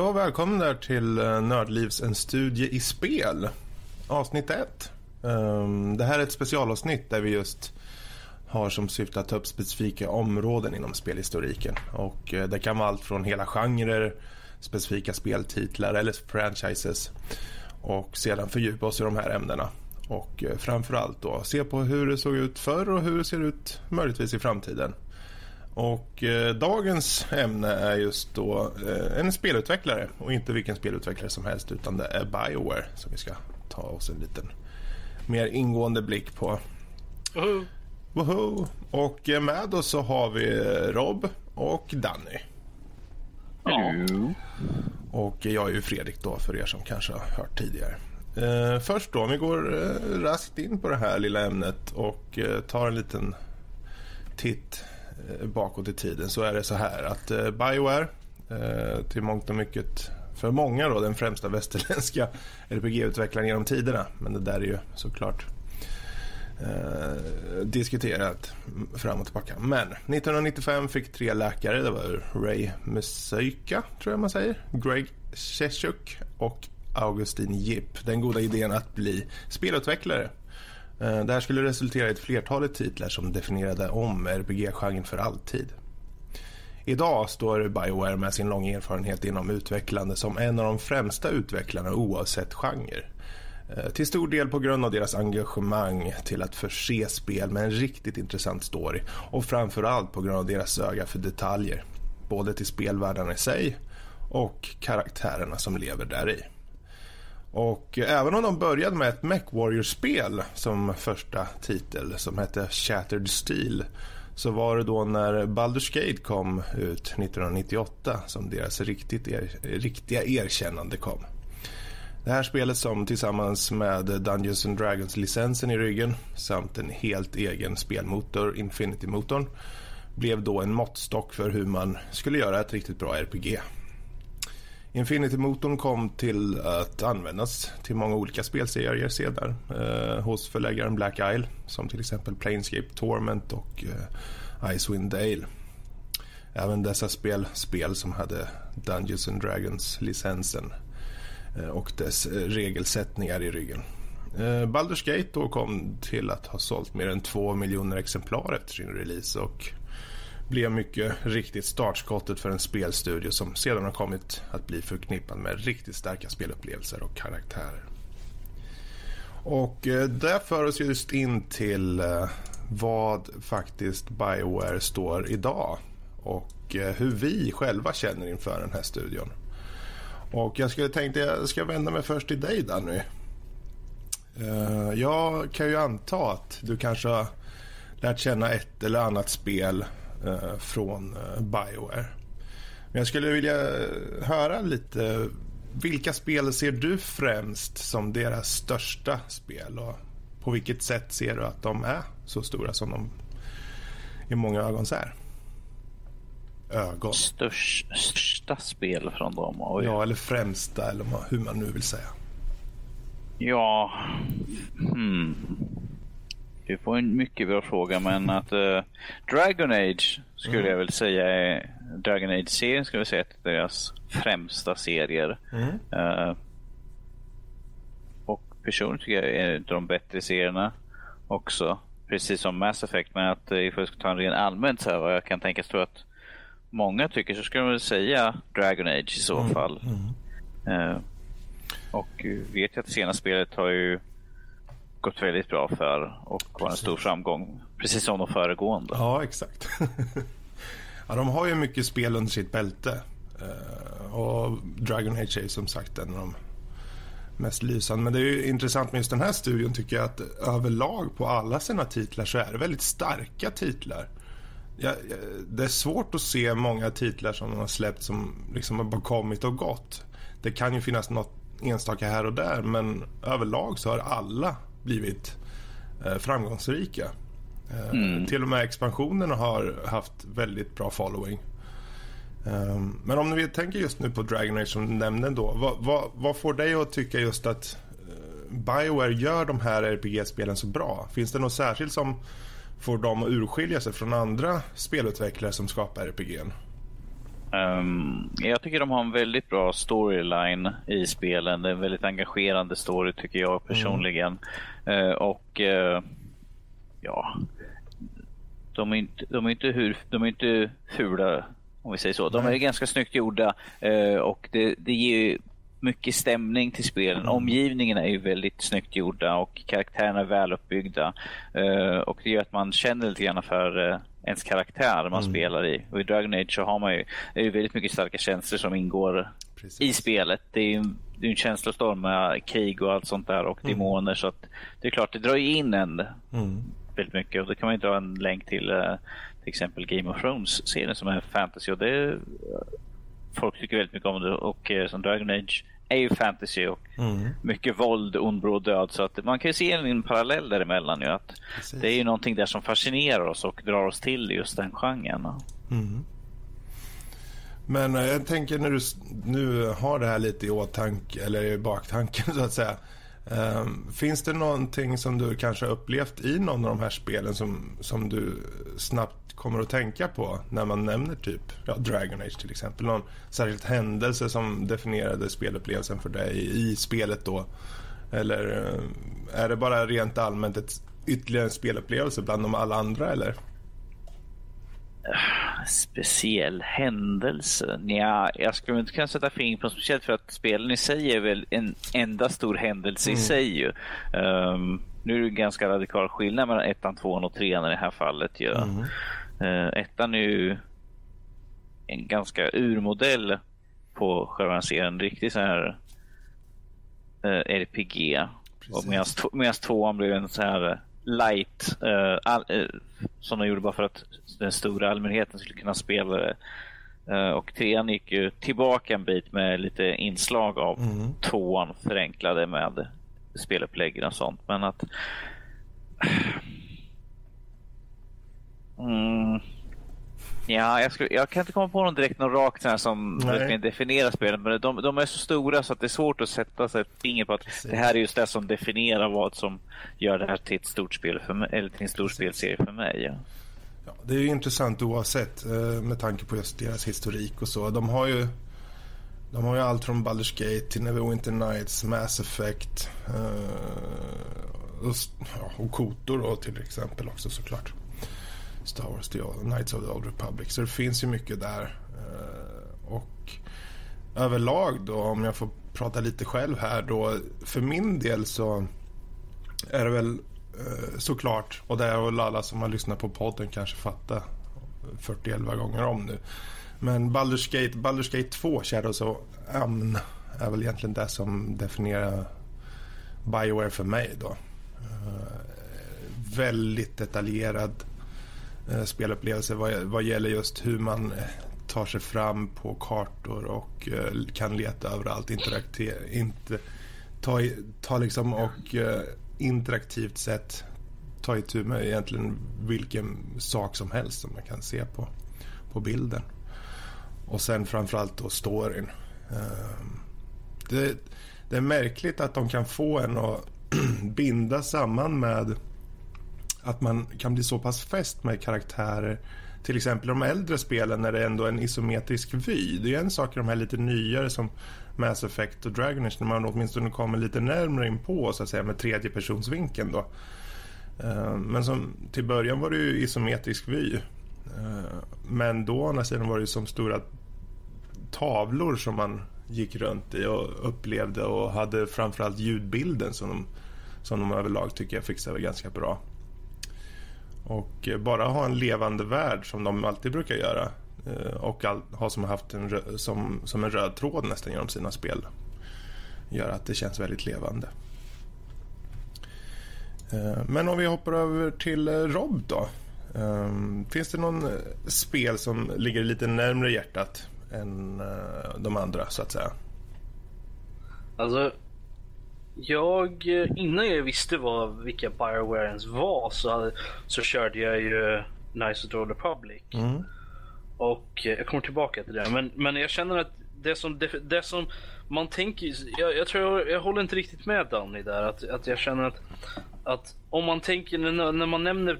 Ja, välkommen där till eh, Nördlivs en studie i spel. Avsnitt 1. Ehm, det här är ett specialavsnitt där vi just har som syfte att ta upp specifika områden inom spelhistoriken. Och eh, det kan vara allt från hela genrer, specifika speltitlar eller franchises. Och sedan fördjupa oss i de här ämnena. Och eh, framförallt då se på hur det såg ut förr och hur det ser ut möjligtvis i framtiden. Och eh, dagens ämne är just då eh, en spelutvecklare och inte vilken spelutvecklare som helst utan det är Bioware som vi ska ta oss en liten mer ingående blick på. Woho! Woho! Och eh, med oss så har vi eh, Rob och Danny. Hello. Och jag är ju Fredrik då för er som kanske har hört tidigare. Eh, först då, om vi går eh, raskt in på det här lilla ämnet och eh, tar en liten titt eh, Eh, bakåt i tiden så är det så här att eh, Bioware eh, till mångt och mycket för många då den främsta västerländska RPG-utvecklaren genom tiderna. Men det där är ju såklart eh, diskuterat fram och tillbaka. Men 1995 fick tre läkare, det var Ray Musyka tror jag man säger, Greg Cheshuk och Augustin Jipp den goda idén att bli spelutvecklare. Eh, det här skulle resultera i ett flertalet titlar som definierade om RPG-genren för alltid. Idag står Bioware med sin långa erfarenhet inom utvecklande som en av de främsta utvecklarna oavsett genre. Eh, till stor del på grund av deras engagemang till att förse spel med en riktigt intressant story och framförallt på grund av deras öga för detaljer. Både till spelvärldarna i sig och karaktärerna som lever där i. Och även om de började med ett Mech Warrior-spel som första titel som hette Shattered Steel så var det då när Baldur's Gate kom ut 1998 som deras riktigt er, riktiga erkännande kom. Det här spelet som tillsammans med Dungeons and Dragons-licensen i ryggen samt en helt egen spelmotor, Infinity-motorn, blev då en måttstock för hur man skulle göra ett riktigt bra RPG. Infinity-motorn kom till att användas till många olika spelserier senare. eh, hos förläggaren Black Isle som till exempel Planescape Torment och eh, Icewind Dale. Även dessa spel, spel som hade Dungeons and Dragons-licensen eh, och dess eh, regelsättningar i ryggen. Eh, Baldur's Gate då kom till att ha sålt mer än två miljoner exemplar efter sin release och blev mycket riktigt startskottet för en spelstudio som sedan har kommit att bli förknippad med riktigt starka spelupplevelser och karaktärer. Och eh, det för oss just in till eh, vad faktiskt Bioware står idag och eh, hur vi själva känner inför den här studion. Och jag skulle tänkte jag ska vända mig först till dig Danny. Eh, jag kan ju anta att du kanske har lärt känna ett eller annat spel från eh, Bioware. Men jag skulle vilja höra lite. Vilka spel ser du främst som deras största spel? Och på vilket sätt ser du att de är så stora som de i många ögon är? Ögon. Störst, största spel från dem. Oj. Ja, eller främsta, eller hur man nu vill säga. Ja. Hmm. Du får en mycket bra fråga, men att eh, Dragon Age skulle Mm. jag väl säga är Dragon Age-serien skulle jag säga av deras främsta serier. Mm. Eh, och personligen tycker jag är en av de bättre serierna också. Precis som Mass Effect. Men att eh, ifall jag ska ta en ren allmänt så här vad jag kan tänka tror att många tycker så skulle man väl säga Dragon Age i så fall. Eh, och eh, vet jag att det senaste spelet har ju gått väldigt bra för och var en stor framgång. Precis som de föregående. Ja, exakt. ja, de har ju mycket spel under sitt bälte. Eh, och Dragon Age är som sagt en av de mest lysande. Men det är ju intressant med just den här studion tycker jag att överlag på alla sina titlar så är det väldigt starka titlar. Ja, ja, det är svårt att se många titlar som de har släppt som liksom har bara kommit och gått. Det kan ju finnas något enstaka här och där men överlag så har alla blivit eh, framgångsrika. Eh, Till och med expansionen har haft väldigt bra following. Um, men om vi tänker just nu på Dragon Age som du nämnde då. Vad, vad, vad får dig att tycka just att eh, Bioware gör de här RPG-spelen så bra? Finns det något särskilt som får dem att urskilja sig från andra spelutvecklare som skapar RPG'n? Um, jag tycker de har en väldigt bra storyline i spelen. Det är en väldigt engagerande story tycker jag personligen. Mm. Uh, och uh, ja, de är inte, de är inte, hur, de är inte fula om vi säger så. De är ganska snyggt gjorda uh, och det, det ger mycket stämning till spelen. Mm. Omgivningarna är ju väldigt snyggt gjorda och karaktärerna är väl uppbyggda. och det gör att man känner lite grann för ens karaktär man mm. spelar i. Och i Dragon Age så har man ju, är väldigt mycket starka känslor som ingår Precis. i spelet. Det är ju en, det är en känslostorm med krig och allt sånt där och mm. demoner. Så att det är klart, det drar ju in en mm. väldigt mycket. Och då kan man ju dra en länk till eh, till exempel Game of Thrones-serien som är fantasy. Och det, folk tycker väldigt mycket om det. Och eh, som Dragon Age är ju fantasy och mm. mycket våld, ond, bråd död. Så att man kan ju se en, en parallell däremellan. Ju, att det är ju någonting där som fascinerar oss och drar oss till just den genren. Mm. Men eh, jag tänker när du nu har det här lite i åtanke, eller i baktanken så att säga. Um, finns det någonting som du kanske har upplevt i någon av de här spelen som, som du snabbt kommer att tänka på när man nämner typ ja, Dragon Age till exempel? Någon särskild händelse som definierade spelupplevelsen för dig i spelet då? Eller eh, är det bara rent allmänt ett ytterligare en spelupplevelse bland de alla andra eller? Speciell händelse? Ja, jag skulle inte kunna sätta fingret på speciellt för att spelen i sig är väl en enda stor händelse mm. i sig. Ju. Um, nu är det ganska radikal skillnad mellan ettan, tvåan och trean i det här fallet. Ju. Mm. Uh, ettan är ju en ganska urmodell på själva serien. Riktigt så här uh, eh, RPG. Medan tvåan blev en så här light uh, all, uh, som de gjorde bara för att den stora allmänheten skulle kunna spela det. Uh, och trean gick ju tillbaka en bit med lite inslag av mm. tvåan förenklade med speluppläggen och sånt. Men att Mm. Ja, jag, skulle, jag, kan inte komma på någon direkt någon rakt här som definierar spelen. Men de, de, är så stora så att det är svårt att sätta sig finger på att Precis. det här är just det som definierar vad som gör det här till ett stort spel för mig, eller till en stor Precis. spelserie för mig. Ja. Ja, det är ju intressant oavsett eh, med tanke på just deras historik och så. De har ju, de har ju allt från Baldur's Gate till Neverwinter Nights, Mass Effect eh, och, ja, och Kotor då till exempel också såklart. Star Wars, The Knights of the Old Republic. Så det finns ju mycket där. Eh, och överlag då, om jag får prata lite själv här då. För min del så är det väl eh, såklart, och det är väl alla som har lyssnat på podden kanske fatta 41 gånger om nu. Men Baldur's Gate, Baldur's Gate 2, Shadows of Amn, är väl egentligen det som definierar Bioware för mig då. Uh, väldigt detaljerad Eh, Eh, spelupplevelse vad, vad gäller just hur man eh, tar sig fram på kartor och eh, kan leta överallt. Interakte, inte, ta, ta liksom och interaktivt sätt ta itu med egentligen vilken sak som helst som man kan se på, på bilden. Och sen framförallt då storyn. Det, det är märkligt att de kan få en att binda samman med att man kan bli så pass fäst med karaktärer. Till exempel de äldre spelen när det ändå är en isometrisk vy. Det är en sak i de här lite nyare som Mass Effect och Dragon Age när man åtminstone kommer lite närmare in på så att säga med tredjepersonsvinkeln då. Eh, men som, till början var det ju isometrisk vy. Eh, men då å andra sidan var det som stora tavlor som man gick runt i och upplevde och hade framförallt ljudbilden som de, som de överlag tycker jag fixade ganska bra. Och eh, bara ha en levande värld som de alltid brukar göra. Eh, och ha som haft en, som, som en röd tråd nästan genom sina spel. Gör att det känns väldigt levande. Eh, men om vi hoppar över till Rob då. Finns det någon spel som ligger lite närmre hjärtat än de andra så att säga? Alltså jag, innan jag visste vad, vilka Bioware ens var så, hade, så körde jag ju Nice of the Old Republic. Mm. Och jag kommer tillbaka till det. Men, men jag känner att det som, det, det som man tänker, jag, jag tror jag, jag, håller inte riktigt med Danny där. Att, att jag känner att, att om man tänker, när, när man nämner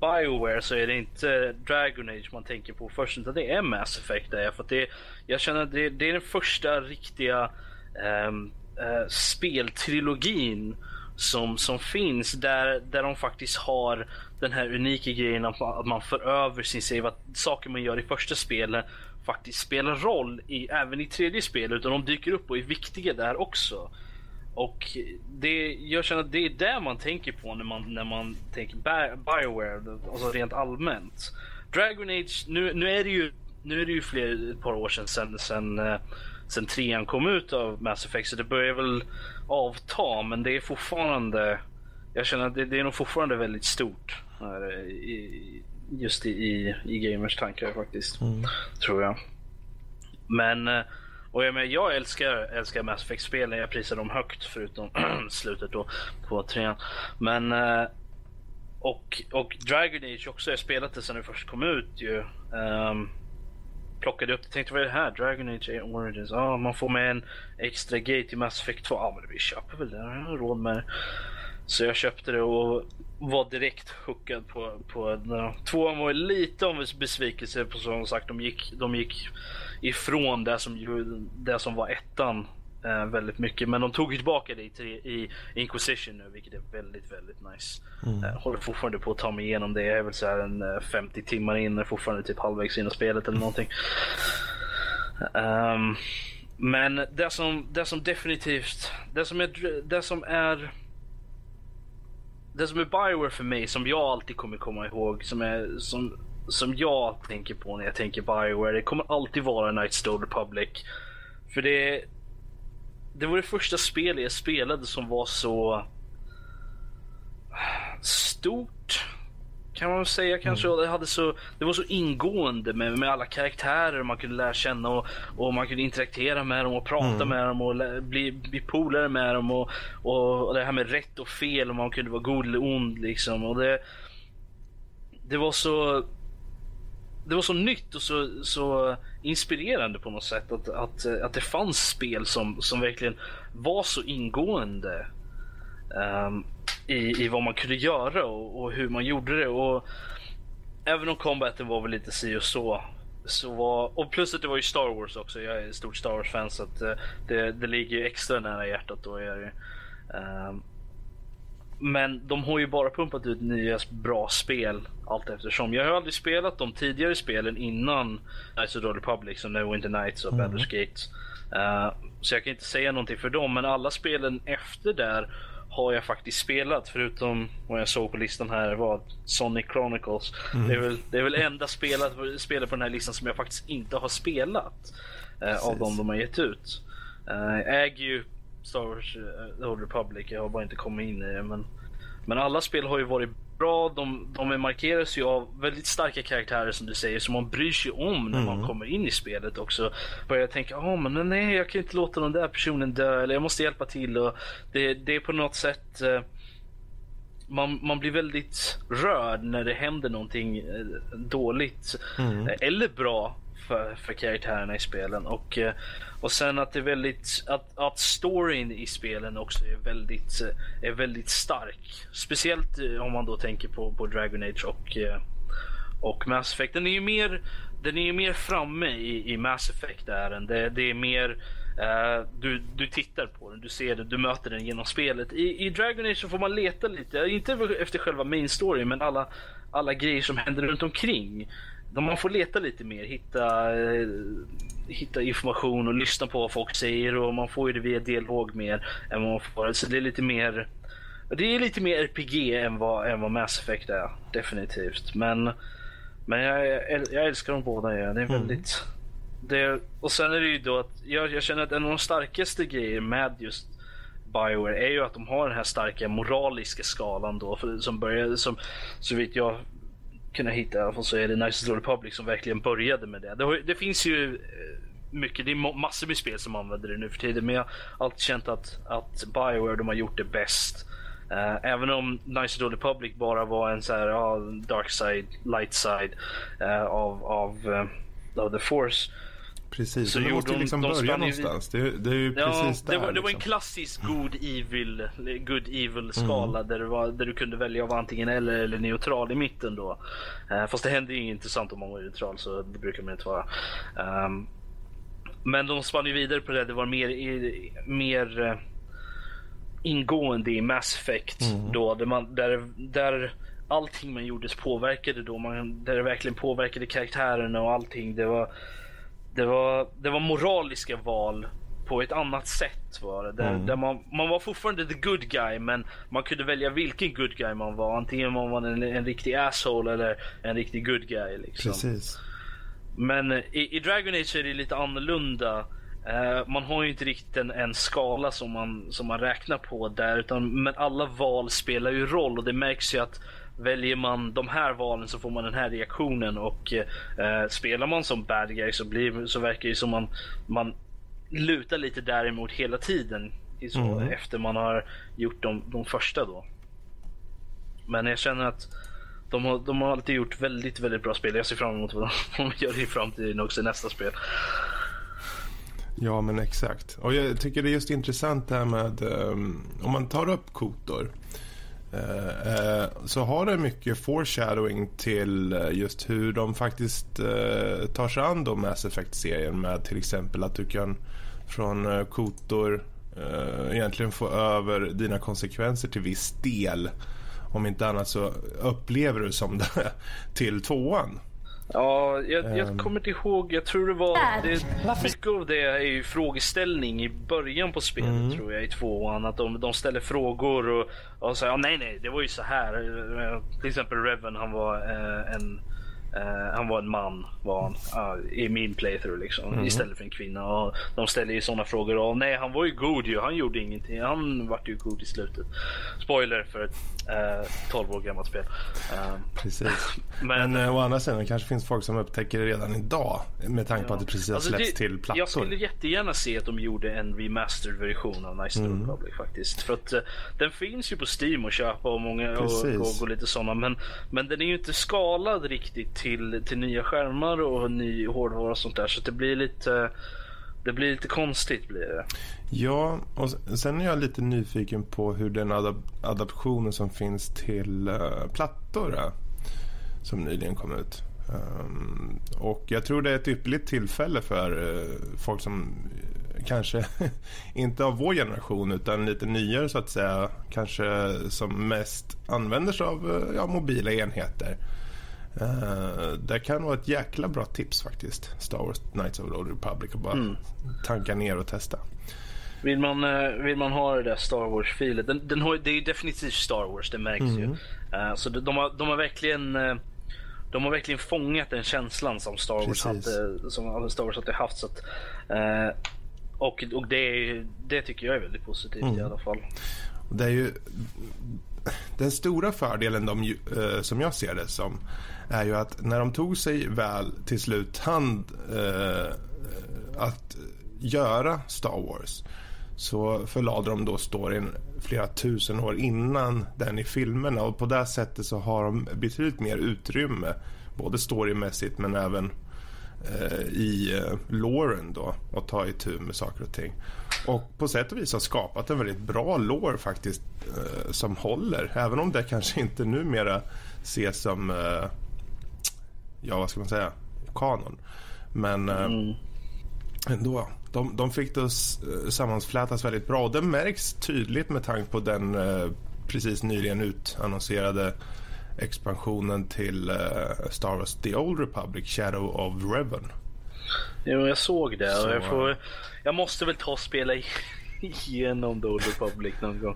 Bioware så är det inte Dragon Age man tänker på först utan det är Mass Effect. Där, för det, jag känner att det, det är den första riktiga um, Eh, speltrilogin som, som finns där, där de faktiskt har den här unika grejen att man, att man för över sin save. Att saker man gör i första spelet faktiskt spelar roll i, även i tredje spelet. Utan de dyker upp och är viktiga där också. Och det, jag känner att det är det man tänker på när man, när man tänker Bioware, alltså rent allmänt. Dragon Age, nu, nu är det ju nu är det ju fler, ett par år sedan, sedan, sedan, eh, sedan trean kom ut av Mass Effect så det börjar väl avta men det är fortfarande jag känner att det, det är nog fortfarande väldigt stort här, i, just i, i, i gamers tankar faktiskt. Mm. Tror jag. Men eh, och jag, men, jag älskar, älskar Mass Effect-spelen. Jag prisar dem högt förutom slutet då på trean. Men eh, och, och Dragon Age också. Jag spelat det sen det först kom ut ju. Um, plockade upp det. Tänkte vad är det här? Dragon Age Origins. Ja, ah, man får med en extra gate i Mass Effect 2. Ja, ah, men vi köper väl det. Jag har råd med det. Så jag köpte det och var direkt hookad på, på den. Tvåan var lite av en besvikelse på som sagt. De gick, de gick ifrån det som, det som var ettan eh, väldigt mycket. Men de tog tillbaka det i, i Inquisition nu, vilket är väldigt, väldigt nice. Mm. Eh, håller fortfarande på att ta mig igenom det. Jag är väl så här en 50 eh, timmar in, fortfarande typ halvvägs in i spelet eller någonting. Um, men det som, det som definitivt, det som är, det som är det som är Bioware för mig, som jag alltid kommer komma ihåg, som, är, som, som jag tänker på när jag tänker Bioware, det kommer alltid vara Knights of the Republic. För det, det var det första spelet jag spelade som var så stort kan man säga kanske. Mm. Det, hade så, det var så ingående med, med alla karaktärer man kunde lära känna och, och man kunde interagera med dem och prata mm. med dem och lä, bli, bli polare med dem. Och, och, och, det här med rätt och fel och man kunde vara god eller ond liksom. Och det, det var så det var så nytt och så, så inspirerande på något sätt att, att, att det fanns spel som, som verkligen var så ingående. Um, i, i vad man kunde göra och, och, hur man gjorde det. Och Även om combaten var väl lite si och så. så var, och plus att det var ju Star Wars också. Jag är ett stort Star Wars-fan så att eh, det, det ligger extra nära hjärtat då. Är det. Um, men de har ju bara pumpat ut nya bra spel allt eftersom. Jag har aldrig spelat de tidigare spelen innan Knights of the Republic som Neverwinter Nights och mm. Baldur's Gate. Uh, så jag kan inte säga någonting för dem, men alla spelen efter där har jag faktiskt spelat förutom vad jag såg på listan här var Sonic Chronicles. Mm. Det, är väl, det är väl enda spelet, spelet på den här listan som jag faktiskt inte har spelat eh, av de de har gett ut. Jag äger ju Star Wars The Old Republic, jag har bara inte kommit in i det. Men, men alla spel har ju varit bra. De, de markeras ju av väldigt starka karaktärer som du säger som man bryr sig om när mm. man kommer in i spelet också. Börjar tänka, oh, men nej jag kan inte låta den där personen dö eller jag måste hjälpa till. Och det, det är på något sätt eh, man, man blir väldigt rörd när det händer någonting eh, dåligt mm. eller bra för, för karaktärerna i spelen. Och, eh, och sen att det är väldigt, att, att storyn i spelen också är väldigt, eh, är väldigt stark. Speciellt eh, om man då tänker på, på Dragon Age och, och Mass Effect. Den är ju mer, den är ju mer framme i, i Mass Effect. Är den. Det, det är mer Uh, du, du tittar på den, du ser den, du möter den genom spelet. I, I Dragon Age så får man leta lite, inte efter själva main story men alla, alla grejer som händer runt omkring man får leta lite mer, hitta, eh, hitta information och lyssna på vad folk säger och man får ju det via dialog mer än vad man får. Så det är lite mer det är lite mer RPG än vad, än vad Mass Effect är, definitivt. Men, men jag, jag älskar dem båda. Ja. Det är mm. väldigt... Det, och sen är det ju då att jag, jag känner att en av de starkaste grejer med just Bioware är ju att de har den här starka moraliska skalan då för, som börjar som så vitt jag kunna hitta i alla fall så är det Nice Republic som verkligen började med det. Det, det finns ju eh, mycket, det är massor med spel som använder det nu för tiden men jag har alltid känt att, att Bioware de har gjort det bäst. Uh, även om Nice Old Republic bara var en så här, uh, dark side, light side uh, av, av, uh, av The Force Precis, så det måste ju liksom de börja någonstans. Det, det, är ju ja, precis där. Det var, det var en liksom. klassisk good evil, good evil skala mm. där, var, där du kunde välja att vara antingen eller eller neutral i mitten då. Uh, fast det hände ju inget intressant om man var neutral så det brukar man inte vara. Um, men de spann ju vidare på det. Det var mer, mer uh, ingående i Mass Effect mm. då. Där, man, där, där allting man gjorde påverkade då. Man, där det verkligen påverkade karaktärerna och allting. Det var, det var, det var moraliska val på ett annat sätt var det. Där, mm. där man, man var fortfarande the good guy men man kunde välja vilken good guy man var. Antingen man var en, en riktig asshole eller en riktig good guy. Liksom. Precis. Men i, i Dragon Age är det lite annorlunda. Uh, man har ju inte riktigt en, en, skala som man, som man räknar på där. Utan, men alla val spelar ju roll och det märks ju att Väljer man de här valen så får man den här reaktionen och eh, spelar man som bad guy så, blir, så verkar det som man, man lutar lite däremot hela tiden så, mm. efter man har gjort de, de första då. Men jag känner att de har, de har alltid gjort väldigt, väldigt bra spel. Jag ser fram emot vad de gör i framtiden också i nästa spel. Ja, men exakt. Och jag tycker det är just intressant det här med um, om man tar upp Kotor Eh, eh, så har det mycket foreshadowing till eh, just hur de faktiskt tar sig an då Mass Effect-serien med till exempel att du kan från Kotor egentligen få över dina konsekvenser till viss del. Om inte annat så upplever du som det till tvåan. Ja, jag, jag um... kommer inte ihåg. Jag tror det var... Det, mycket av det är ju frågeställning i början på spelet mm. tror jag i tvåan. Att de, de ställer frågor och, och säger ja, nej nej det var ju så här. Till exempel Reven han var eh, en Uh, han var en man var han, uh, i min playthrough liksom, mm. istället för en kvinna. Och de ställer ju sådana frågor. Och, nej, han var ju god ju. Han gjorde ingenting. Han vart ju god i slutet. Spoiler för eh, 12 år gammalt spel. precis. Men, Men å andra sidan kanske finns folk som upptäcker det redan idag med tanke ja. på att det precis har alltså, släppts till plattor. Jag skulle jättegärna se att de gjorde en remastered version av Nice mm. Republic faktiskt. För att den finns ju på Steam att köpa och många och, och, och lite sådana. Men, men den är ju inte skalad riktigt till, till nya skärmar och ny hårdvara och sånt där. Så det blir lite det blir lite konstigt blir det. Ja, och sen är jag lite nyfiken på hur den adap adaptionen som finns till uh, plattor är, som nyligen kom ut. Um, och jag tror det är ett ypperligt tillfälle för uh, folk som eh, kanske inte av vår generation utan lite nyare så att säga. Kanske som mest använder sig av uh, ja, mobila enheter Uh, det kan vara ett jäkla bra tips faktiskt. Star Wars Knights of the Old Republic och bara mm. tanka ner och testa. Vill man, uh, vill man ha det där Star Wars-filet. Den, den har, det är definitivt Star Wars, det märks mm. ju. Uh, så de, de, har, de har verkligen de har verkligen fångat den känslan som Star Wars, hade, som Star Wars hade haft. Så att, och och det, det tycker jag är väldigt positivt mm. i alla fall. Det är ju den stora fördelen de, eh, som jag ser det som är ju att när de tog sig väl till slut hand eh, att göra Star Wars så förlade de då storyn flera tusen år innan den i filmerna. Och på det sättet så har de betydligt mer utrymme både storymässigt men även eh, i eh, loren då och ta itu med saker och ting. Och på sätt och vis har skapat en väldigt bra lore faktiskt eh, som håller även om det kanske inte numera ses som eh, ja vad ska man säga, kanon. Men eh, mm. ändå, de, de fick det eh, sammanflätas väldigt bra och det märks tydligt med tanke på den eh, precis nyligen utannonserade expansionen till Star Wars The Old Republic, Shadow of Revan. Jo, jag såg det. Så... Jag, får, jag måste väl ta och spela igenom The Old Republic någon gång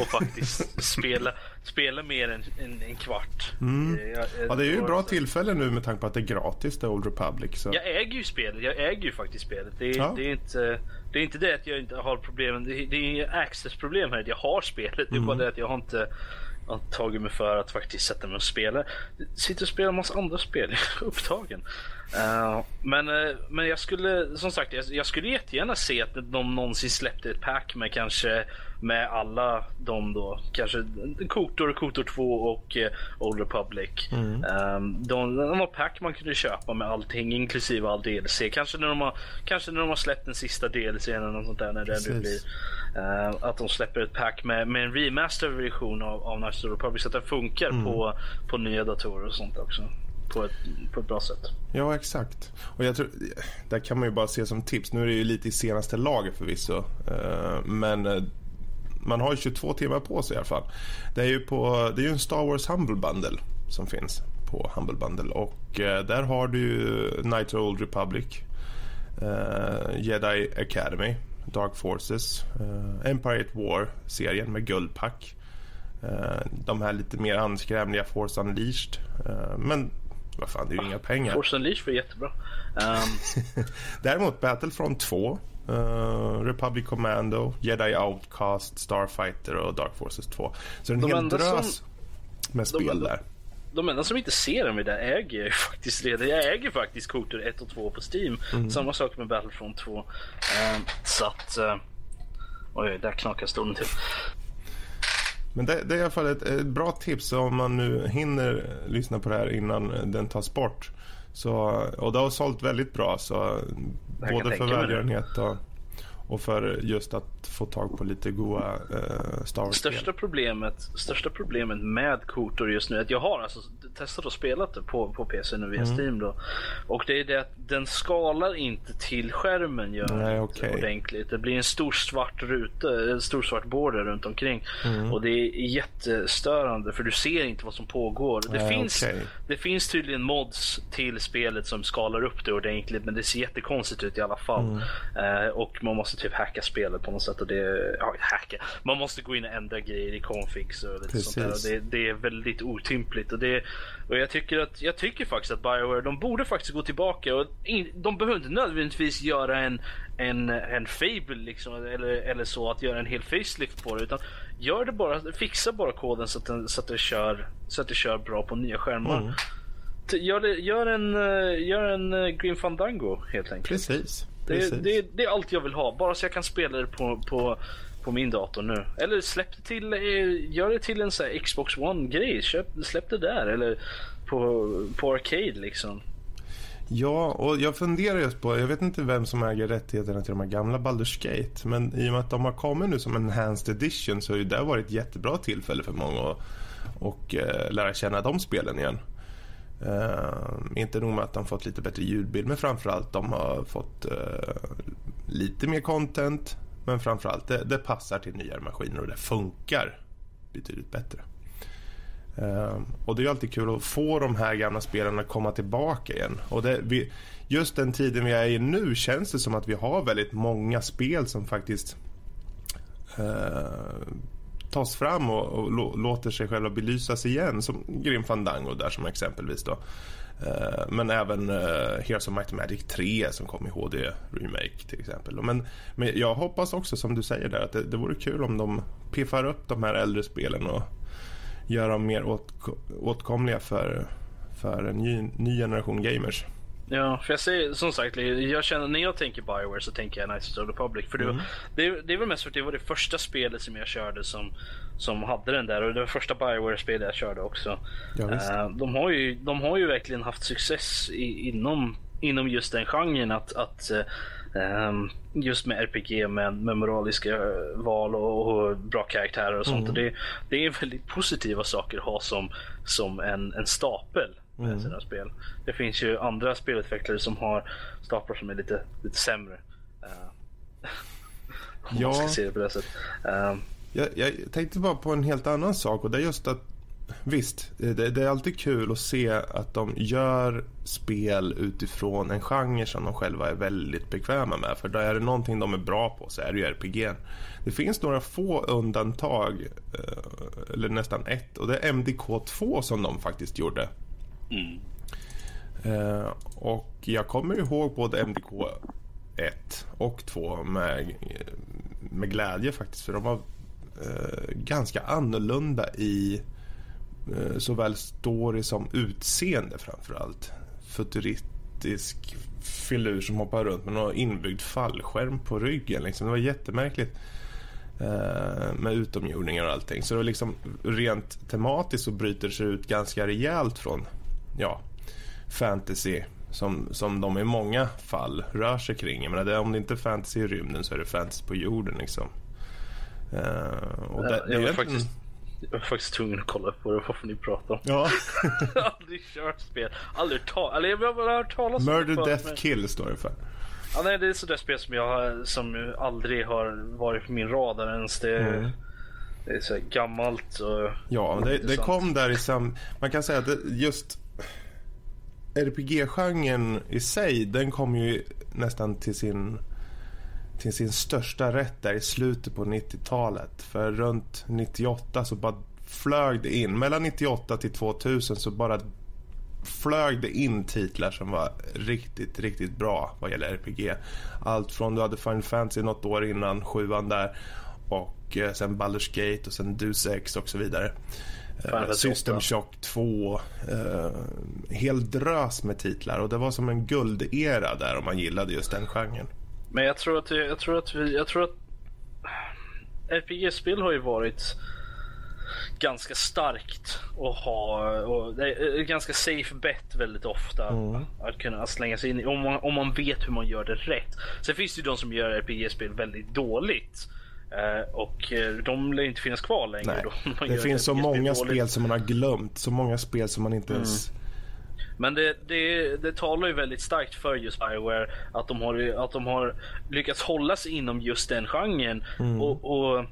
och faktiskt spela, spela mer än en, en kvart. Mm. Jag, jag, ja, det är ju ett bra tillfälle nu med tanke på att det är gratis The Old Republic. Så. Jag äger ju spelet. Jag äger ju faktiskt spelet. Det är, ja. det är inte, det är inte det att jag inte har problem. Det, det är access-problem här. Jag har spelet. Det är mm. bara det att jag har inte har tagit mig för att faktiskt sätta mig och spela. Sitter och spelar en massa andra spel. Jag är upptagen. Uh, men, uh, men jag skulle som sagt jag, jag, skulle jättegärna se att de någonsin släppte ett pack med kanske med alla de då, kanske Kotor, Kotor 2 och uh, Old Republic. Mm. Um, de, de var pack man kunde köpa med allting inklusive all DLC. Kanske när de har, kanske när de har släppt den sista DLC eller något sånt där när det nu blir. Uh, att de släpper ett pack med, med en remaster version av, av Nice Republic så att den funkar mm. på, på nya datorer och sånt också på ett, på ett bra sätt. Ja, exakt. Och jag tror, där kan man ju bara se som tips. Nu är det ju lite i senaste laget förvisso. Eh, men eh, man har ju 22 timmar på sig i alla fall. Det är ju, på, det är ju en Star Wars Humble Bundle som finns på Humble Bundle. Och eh, där har du ju Night Old Republic, Jedi Academy, Dark Forces, Empire at War-serien med guldpack. De här lite mer anskrämliga Force Unleashed. Men vad fan, det är ju inga pengar. Force Unleashed var jättebra. Um... Däremot Battlefront 2, uh, eh, Republic Commando, Jedi Outcast, Starfighter och Dark Forces 2. Så det är en de hel drös som... med spel de där. De enda som inte ser dem i det äger jag ju faktiskt redan. Jag äger faktiskt korten 1 och 2 på Steam. Mm. Samma sak med Battlefront 2. Um, så att... Uh... Oj, där knakar stolen till. Men det, det, är i alla fall ett, ett, bra tips om man nu hinner lyssna på det här innan den tas bort. Så, och det har sålt väldigt bra så både för välgörenhet och och för just att få tag på lite goa uh, Star Wars största problemet, största problemet med Kotor just nu är att jag har alltså testat och spelat det på, på PC nu via mm. Steam då. Och det är det att den skalar inte till skärmen gör Nej, okay. ordentligt. Det blir en stor svart ruta, en stor svart border runt omkring. Mm. Och det är jättestörande för du ser inte vad som pågår. Det, Nej, finns, okay. det finns tydligen mods till spelet som skalar upp det ordentligt men det ser jättekonstigt ut i alla fall. Mm. Uh, och man måste typ hacka spelet på något sätt. Och det, ja, hacka. Man måste gå in och ändra grejer i configs och lite Precis. sånt där. Det, det, är väldigt otympligt. Och, det, och jag, tycker att, jag tycker faktiskt att Bioware de borde faktiskt gå tillbaka. Och in, de behöver inte nödvändigtvis göra en, en, en Fable liksom, eller, eller så, att göra en hel facelift på det. Utan gör det bara, fixa bara koden så att, den, så att, det, kör, så att det kör bra på nya skärmar. Mm. Gör, gör, en, eh, gör en eh, Green Fandango helt enkelt. Precis. Det, det, det, är allt jag vill ha. Bara så jag kan spela det på, på, på min dator nu. Eller släpp det till, eh, gör det till en så Xbox One-grej. Släpp det där. Eller på, på Arcade liksom. Ja, och jag funderar just på, jag vet inte vem som äger rättigheterna till de här gamla Baldur's Gate. Men i och med att de har kommit nu som en Enhanced Edition så har ju det varit ett jättebra tillfälle för många att och, eh, lära känna de spelen igen. Uh, inte nog med att de fått lite bättre ljudbild men framförallt de har fått uh, lite mer content men framförallt det, det passar till nyare maskiner och det funkar betydligt bättre. Uh, och det är alltid kul att få de här gamla spelarna att komma tillbaka igen. Och det, vi, just den tiden vi är i nu känns det som att vi har väldigt många spel som faktiskt tas fram och, och låter sig själva belysas igen som Grim Fandango där som exempelvis då. Eh, men även eh, Heroes of Might and Magic 3 som kom i HD Remake till exempel. Men, men jag hoppas också som du säger där att det, det vore kul om de piffar upp de här äldre spelen och gör dem mer åt, åtkomliga för, för en ny, ny generation gamers. Ja, för jag säger som sagt, jag känner, när jag tänker Bioware så tänker jag Knights of the Republic. För mm. det, det, det är väl mest för att det var det första spelet som jag körde som, som hade den där och det var första Bioware-spelet jag körde också. Ja, uh, de, har ju, de har ju verkligen haft success i, inom, inom just den genren att, att um, just med RPG med, med moraliska val och, och bra karaktärer och sånt. Mm. Och det, det är väldigt positiva saker att ha som, som en, en stapel med mm. sina spel. Det finns ju andra spelutvecklare som har staplar som är lite, lite sämre. Uh, om ja. man ska se det på det sättet. Uh, jag, jag, tänkte bara på en helt annan sak och det är just att Visst, det, det, är alltid kul att se att de gör spel utifrån en genre som de själva är väldigt bekväma med. För då är det någonting de är bra på så är det ju RPG. Det finns några få undantag, eh, eller nästan ett, och det är MDK2 som de faktiskt gjorde. Mm. Och jag kommer ihåg både MDK 1 och 2 med, med glädje faktiskt. För de var eh, ganska annorlunda i eh, såväl story som utseende framförallt. Futuristisk filur som hoppar runt med någon inbyggd fallskärm på ryggen. Liksom. Det var jättemärkligt. Eh, med utomjordingar och allting. Så det var liksom rent tematiskt så bryter det sig ut ganska rejält från ja, fantasy som, som de i många fall rör sig kring. Jag menar, det, om det inte är fantasy i rymden så är det fantasy på jorden. Liksom. Uh, och det, jag, var faktiskt, jag var faktiskt tvungen att kolla på det, varför ni pratar om Ja. aldrig kört spel. Aldrig ta eller jag har bara hört talas om Murder, det Death, men... Kill står det för. Ja, nej, det är sådär spel som jag som aldrig har varit på min radar ens. Det, mm. det är så gammalt och Ja, det, det kom där i sam... Man kan säga att det, just RPG-genren i sig, den kom ju nästan till sin till sin största rätt där i slutet på 90-talet. För runt 98 så bara flög det in. Mellan 98 till 2000 så bara flög det in titlar som var riktigt, riktigt bra vad gäller RPG. Allt från du hade Final Fantasy något år innan, sjuan där och eh, sen Baldur's Gate och sen Deus Ex och så vidare. Eh, System Shock 2. Eh, hel drös med titlar och det var som en guldera där om man gillade just den genren. Men jag tror att, jag tror att, vi, jag tror att RPG-spel har ju varit ganska starkt och ha och det är ganska safe bet väldigt ofta mm. att kunna slänga sig in i om man, om man vet hur man gör det rätt. Sen finns det ju de som gör RPG-spel väldigt dåligt. Uh, och uh, de lär inte finnas kvar längre. Då, det finns så många spel som man har glömt. Så många spel som man inte mm. ens men det, det, det talar ju väldigt starkt för just Bioware att de har, att de har lyckats hålla sig inom just den genren mm. och, och,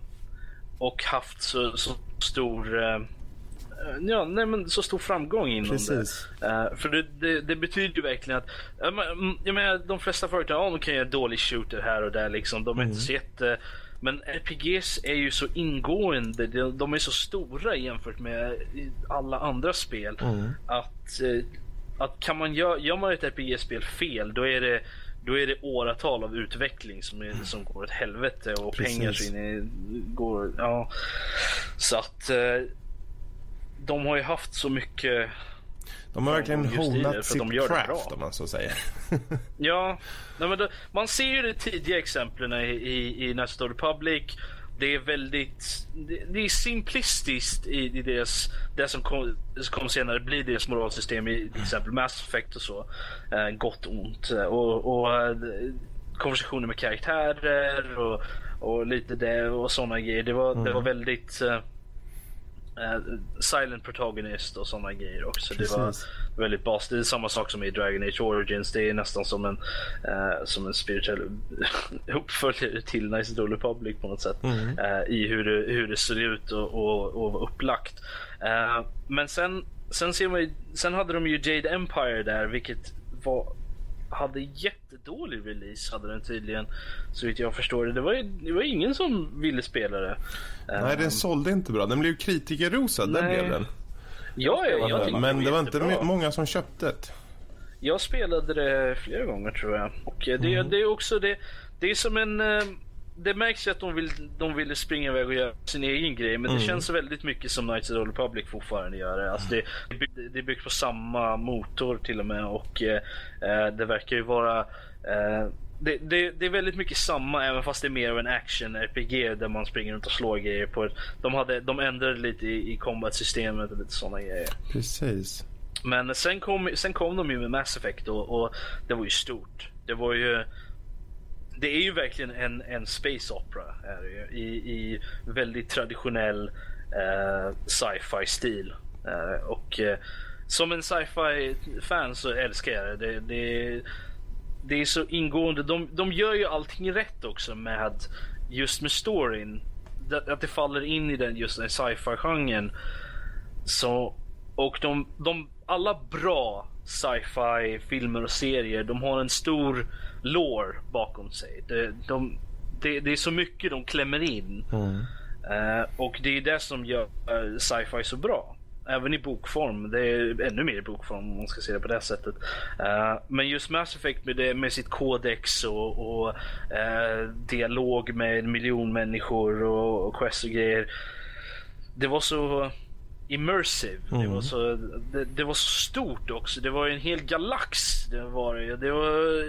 och, haft så, så stor uh, ja, nej, men så stor framgång inom Precis. det. Uh, för det, det, det, betyder ju verkligen att jag menar, de flesta företag ja, de kan göra dålig shooter här och där. Liksom. De är mm. inte så jätte... Men RPGs är ju så ingående. De är så stora jämfört med alla andra spel. Mm. Att uh, att kan man gör, gör man ett RPG-spel fel, då är det då är det åratal av utveckling som, är, som går åt helvete och Precis. pengar som är, går... Ja. Så att eh, de har ju haft så mycket... De har verkligen honat sitt de craft om man så säger. ja, nej, men då, man ser ju de tidiga exemplen i, i, i Knights Republic det är väldigt det, det är simplistiskt i, i deras, det som kom, kom senare blir deras moralsystem i till exempel Mass Effect och så. Eh, gott och ont. Och, och eh, konversationer med karaktärer och, och lite det och sådana grejer. Det var, mm. det var väldigt eh, Uh, silent protagonist och sådana grejer också. Precis. Det var väldigt bas. Det är samma sak som i Dragon Age Origins. Det är nästan som en, uh, som en spirituell uppföljare till Nice Old Republic på något sätt. Mm. Uh, I hur det, hur det ser ut och, och, och var upplagt. men sen, sen, ser man ju, sen hade de ju Jade Empire där vilket var hade jättedålig release hade den tydligen. Så vitt jag förstår det. Det var, det var ingen som ville spela det. Nej, den sålde inte bra. Den blev kritikerrosad, den blev den. Ja, ja, jag Men det var inte många som köpte det. Jag spelade det flera gånger tror jag. Och det, mm. det är också det. Det är som en eh, det märks ju att de, vill, de ville springa iväg och göra sin egen grej. Men mm. det känns väldigt mycket som Knights of the Republic fortfarande gör det. Alltså det, det är byggt på samma motor till och med. Och eh, det verkar ju vara eh, det, det, det, är väldigt mycket samma även fast det är mer av en action-RPG där man springer runt och slår grejer. på De, hade, de ändrade lite i, i combat-systemet och lite sådana grejer. Precis. Men sen kom, sen kom de ju med Mass Effect och, och det var ju stort. Det var ju det är ju verkligen en, en space opera är det ju, i, i väldigt traditionell eh, sci-fi stil. Eh, och eh, som en sci-fi fan så älskar jag det. det, det det är så ingående. De, de gör ju allting rätt också med just med storyn. Att det faller in i den just den sci-fi genren. Så, och de, de, alla bra sci-fi filmer och serier, de har en stor lore bakom sig. Det, de, det, det är så mycket de klämmer in. Mm. Uh, och det är det som gör uh, sci-fi så bra. Även i bokform. Det är ännu mer i bokform om man ska se det på det sättet. Uh, men just Mass Effect med, det, med sitt kodex och, och dialog med en miljon människor och, och quest och grejer. Det var så immersive. Mm. Det, var så, det, det, var så stort också. Det var en hel galax. Det var, det var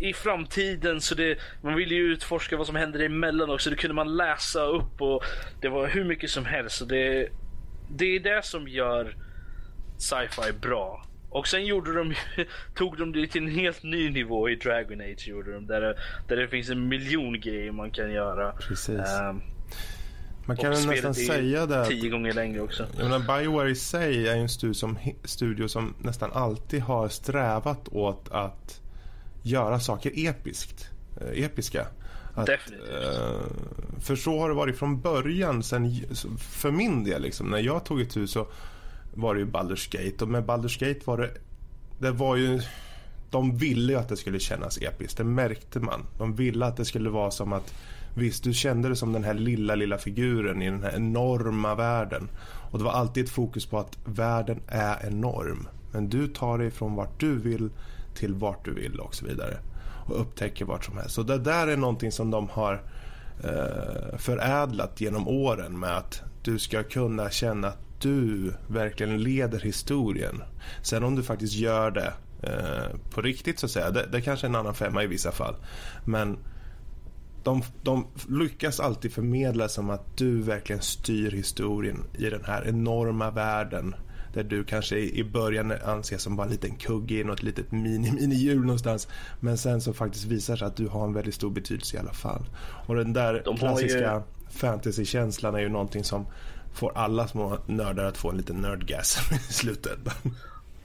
i framtiden så det, man ville ju utforska vad som händer emellan också. Det kunde man läsa upp och det var hur mycket som helst. Det, det är det som gör sci-fi bra. Och sen gjorde de, tog de det till en helt ny nivå i Dragon Age. Gjorde de, där, det, där det finns en miljon grejer man kan göra. Precis. Um, man kan väl nästan säga det. Tio gånger längre också. Jag menar, Bioware i sig är en studio som, studio som nästan alltid har strävat åt att göra saker episkt, eh, episka. Att, Definitivt. Eh, för så har det varit från början. Sen, för min del, liksom, när jag tog ett hus så var det ju Baldur's Gate. Och med Baldur's Gate var det... Det var ju... De ville ju att det skulle kännas episkt. Det märkte man. De ville att det skulle vara som att... Visst, du kände det som den här lilla, lilla figuren i den här enorma världen. Och det var alltid ett fokus på att världen är enorm. Men du tar dig från vart du vill till vart du vill och så vidare. Och upptäcker vart som helst. Så det där är någonting som de har eh, förädlat genom åren med att du ska kunna känna att du verkligen leder historien. Sen om du faktiskt gör det eh, på riktigt så att säga, det, det kanske är en annan femma i vissa fall. Men de, de lyckas alltid förmedla som att du verkligen styr historien i den här enorma världen där du kanske i början anses som bara en liten kugge i något litet mini-mini-hjul någonstans. Men sen så faktiskt visar sig att du har en väldigt stor betydelse i alla fall. Och den där De klassiska ju... fantasy-känslan är ju någonting som får alla små nördar att få en liten nördgas i slutändan.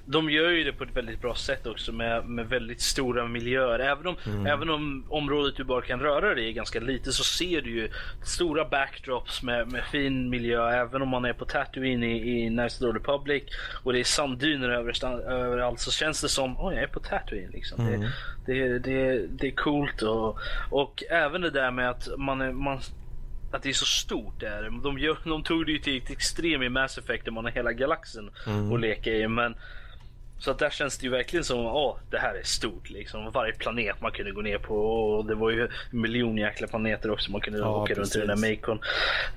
De gör ju det på ett väldigt bra sätt också med, med väldigt stora miljöer. Även om, mm. även om området du bara kan röra dig i ganska lite så ser du ju stora backdrops med, med fin miljö. Även om man är på Tatooine i, i Nice Old Republic och det är sanddyner överallt så känns det som oj jag är på Tatooine. Liksom. Mm. Det, det, det, det är coolt och, och även det där med att man, är, man att det är så stort där. De, gör, de tog det ju till ett extrem i Mass Effect där man har hela galaxen mm. att leka i. Men, så att där känns det ju verkligen som att det här är stort. Liksom. Varje planet man kunde gå ner på. Och det var ju en miljon jäkla planeter också man kunde ja, åka precis. runt i den där Macon.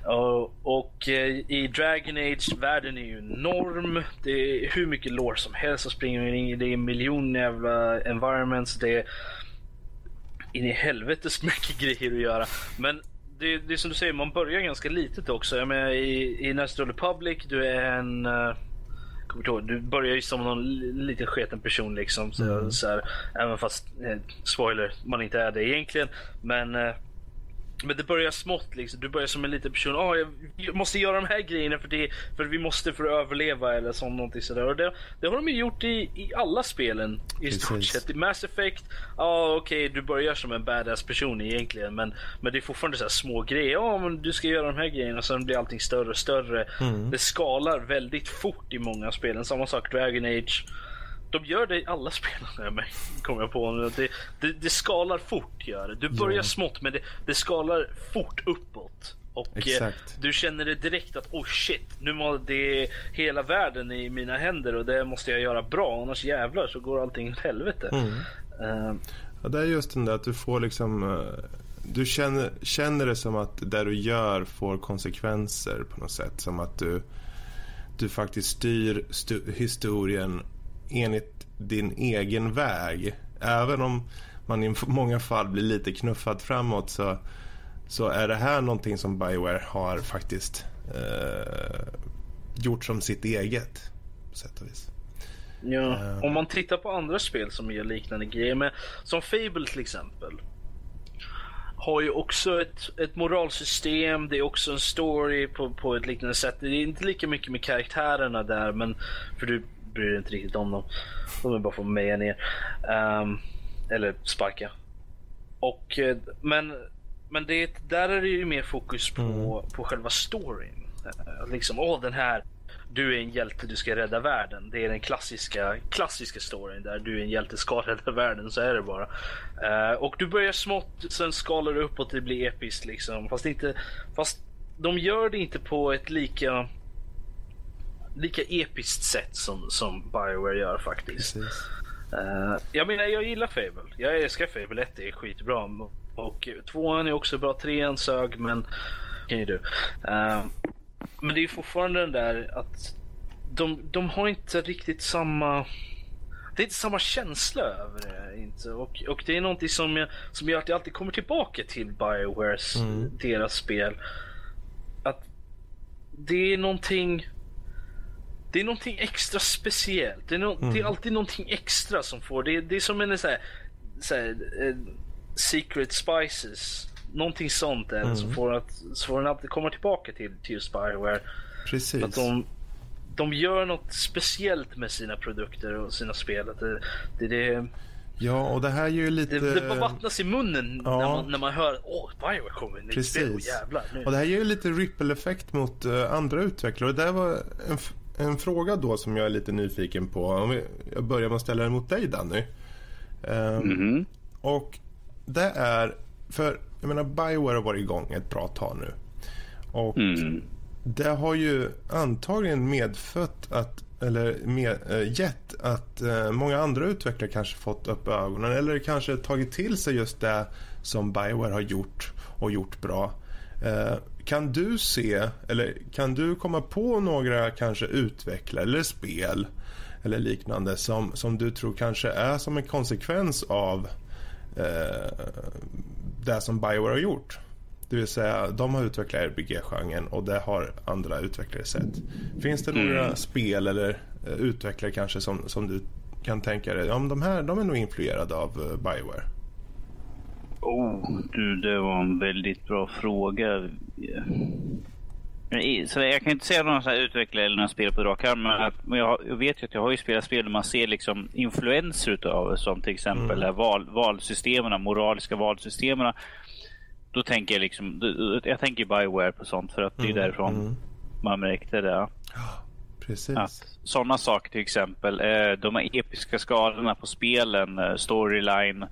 Och, och eh, i Dragon Age, världen är ju enorm. Det är hur mycket lore som helst som springer in i. Det är en miljon jävla environments. Det är in i helvetes mycket grejer att göra. Men det, det är som du säger, man börjar ganska litet också. Jag menar, i, i National Republic, du är en... Uh, ihåg, du börjar ju som någon liten sketen person liksom. Så, mm. så här, även fast, eh, spoiler, man inte är det egentligen. Men uh, men det börjar smått liksom. Du börjar som en liten person. Oh, jag måste göra de här grejerna för det för vi måste för att överleva eller så, någonting sådär. Och det, det har de ju gjort i, i alla spelen i Precis. stort sett. I Mass Effect, ja oh, okej okay, du börjar som en badass person egentligen men, men det är fortfarande så här små grejer. Ja oh, men du ska göra de här grejerna sen blir allting större och större. Mm. Det skalar väldigt fort i många spelen. Samma sak Dragon Age. De gör det i alla spel med kommer jag på nu. Det, det, det, skalar fort gör det. Du börjar ja. smått men det, det skalar fort uppåt. Och eh, du känner det direkt att oh shit, nu är det hela världen i mina händer och det måste jag göra bra annars jävlar så går allting åt helvete. Mm. Uh, ja, det är just den där att du får liksom uh, du känner, känner det som att det du gör får konsekvenser på något sätt. Som att du, du faktiskt styr stu, historien enligt din egen väg. Även om man i många fall blir lite knuffad framåt så, så är det här någonting som Bioware har faktiskt eh, gjort som sitt eget. På sätt och vis. Ja, uh, om man tittar på andra spel som gör liknande grejer, med, som Fable till exempel. Har ju också ett, ett moralsystem, det är också en story på, på ett liknande sätt. Det är inte lika mycket med karaktärerna där, men för du bryr dig inte riktigt om dem. De är bara att meja ner. Um, eller sparka. Och, eh, men men det, där är det ju mer fokus på, mm. på själva storyn. Uh, liksom, åh den här, du är en hjälte, du ska rädda världen. Det är den klassiska, klassiska storyn där du är en hjälte, ska rädda världen, så är det bara. Uh, och du börjar smått, sen skalar du uppåt, det blir episkt liksom. Fast inte, fast de gör det inte på ett lika lika episkt sätt som, som Bioware gör faktiskt. Uh, jag menar, jag gillar Fable. Jag älskar Fable 1, det är skitbra. Och tvåan är också bra, trean sög, men kan ju du. Uh, men det är fortfarande den där att de, de har inte riktigt samma... det är inte samma känsla över det. Inte. Och, och det är någonting som, jag, som gör att jag alltid kommer tillbaka till Biowares, mm. deras spel. Att det är någonting det är någonting extra speciellt. Det är, no mm. det är alltid någonting extra som får... Det är, det är som en så här, så här, uh, Secret Spices. Någonting sånt där. Mm. Så, får att, så får den alltid komma tillbaka till, till Spyware. Precis. Att de, de gör något speciellt med sina produkter och sina spel. Att det, det, det, Ja, och det här är ju lite... Det, det vattnas i munnen ja. när, man, när man hör åh, Bioware kommer nytt spel. Oh, jävlar, nu. Och det här ger ju lite ripple-effekt mot uh, andra utvecklare. Och det var en, en fråga då som jag är lite nyfiken på. Om vi, jag börjar med att ställa den mot dig Danny. Um, mm. Och det är, för jag menar Bioware har varit igång ett bra tag nu. Och mm. det har ju antagligen medfött att eller med, äh, gett att äh, många andra utvecklare kanske fått upp ögonen eller kanske tagit till sig just det som Bioware har gjort och gjort bra. Äh, kan du se, eller kan du komma på några kanske utvecklare eller spel eller liknande som, som du tror kanske är som en konsekvens av eh, det som Bioware har gjort? Det vill säga, de har utvecklat RPG-genren och det har andra utvecklare sett. Finns det några mm. spel eller uh, utvecklare kanske som, som du kan tänka dig, ja, de här de är nog influerade av uh, Bioware? Oh, du, det var en väldigt bra fråga. Så jag kan inte säga någon sån utvecklare eller några spel på rak arm, men jag, jag, vet ju att jag har ju spelat spel där man ser liksom influenser utav som till exempel mm. val, valsystemen, moraliska valsystemen då tänker jag liksom, jag tänker Bioware på sånt för att det är mm, därifrån mm. man märkte det. Precis. Att sådana saker till exempel, eh, de här episka skalorna på spelen, eh, storyline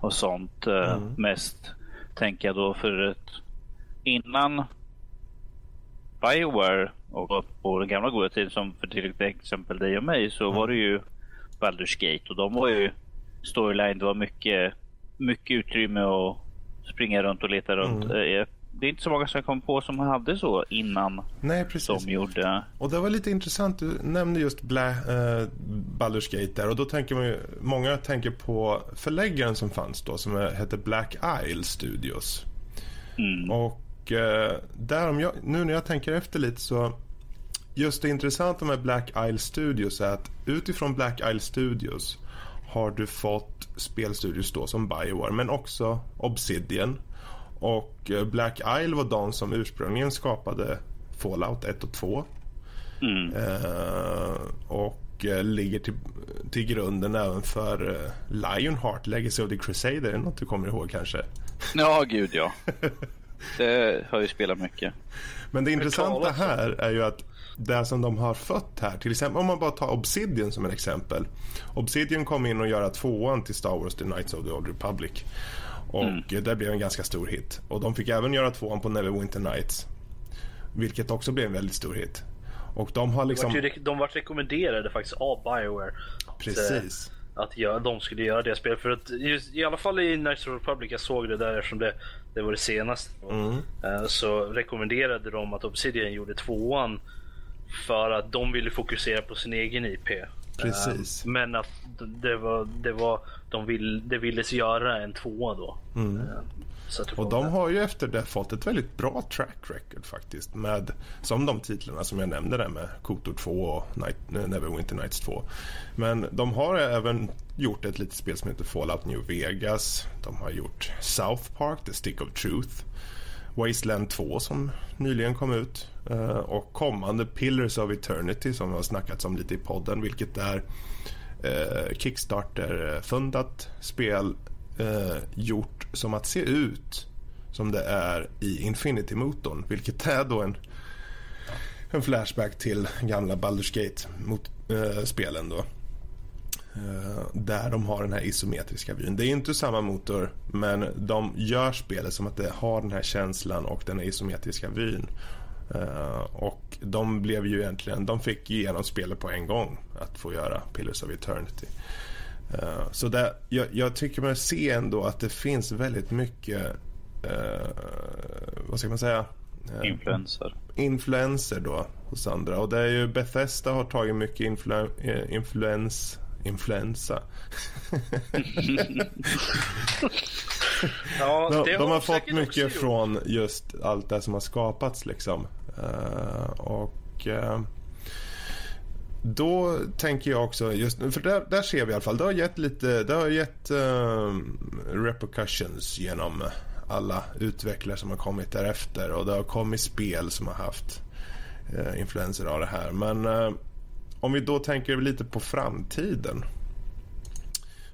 och sånt eh, mm. mest tänker jag då för att innan Bioware och på den gamla goda tiden som för till exempel dig och mig så var det ju Baldur's Gate och de var ju storyline, det var mycket, mycket utrymme och springa runt och leta runt. Mm. Eh, det är inte så många som jag kom på som hade så innan Nej, precis. de gjorde. Och det var lite intressant. Du nämnde just Bla, uh, Baldur's Gate där och då tänker man ju, många tänker på förläggaren som fanns då som hette Black Isle Studios. Mm. Och uh, där om jag, nu när jag tänker efter lite så just det intressanta med Black Isle Studios är att utifrån Black Isle Studios har du fått spelstudios då som Bioware men också Obsidian. Och eh, Black Isle var de som ursprungligen skapade Fallout 1 och 2. Mm. Eh, och eh, ligger till, till grunden även för eh, Lionheart, Legacy of the Crusader. Är det något du kommer ihåg kanske? Ja, gud ja. Det har ju spelat mycket. Men det intressanta här är ju att det som de har fött här. Till exempel om man bara tar Obsidian som ett exempel. Obsidian kom in och göra tvåan till Star Wars The Knights of the Old Republic. Och mm. det blev en ganska stor hit. Och de fick även göra tvåan på Neverwinter Nights. Vilket också blev en väldigt stor hit. Och de har liksom... De var, de var rekommenderade faktiskt av Bioware. Precis. Att, göra, de skulle göra det spelet. För att just, i alla fall i Knights of Republic, jag såg det där eftersom det, det var det senaste. Mm. Uh, så rekommenderade de att Obsidian gjorde tvåan för att de ville fokusera på sin egen IP. Precis. Uh, men att det var, det var, de vill, det ville göra en tvåa då. Mm. Och de har ju efter det fått ett väldigt bra track record faktiskt. Med, som de titlarna som jag nämnde där med Kotor 2 och Night, Neverwinter Nights 2. Men de har även gjort ett litet spel som heter Fallout New Vegas. De har gjort South Park, The Stick of Truth. Wasteland 2 som nyligen kom ut eh, och kommande Pillars of Eternity som har snackats om lite i podden vilket är eh, Kickstarter-fundat spel eh, gjort som att se ut som det är i Infinity-motorn vilket är då en, en flashback till gamla Baldur's Gate-spelen eh, då. Eh, där de har den här isometriska vyn. Det är inte samma motor men de gör spelet som att det har den här känslan och den här isometriska vyn. Uh, och de blev ju egentligen, de fick igenom spelet på en gång att få göra Pillars of Eternity. Uh, så det, jag, jag, tycker man ser ändå att det finns väldigt mycket, uh, vad ska man säga? influenser. Influenser då hos andra. Och det är ju Bethesda har tagit mycket influ influens influensa. Ja, de, de har fått mycket från just allt det som har skapats liksom. Eh, och eh, då tänker jag också, just, för där, där ser vi i alla fall, det har gett lite, det har gett uh, repercussions genom alla utvecklare som har kommit därefter och det har kommit spel som har haft uh, influenser av det här. Men uh, om vi då tänker lite på framtiden.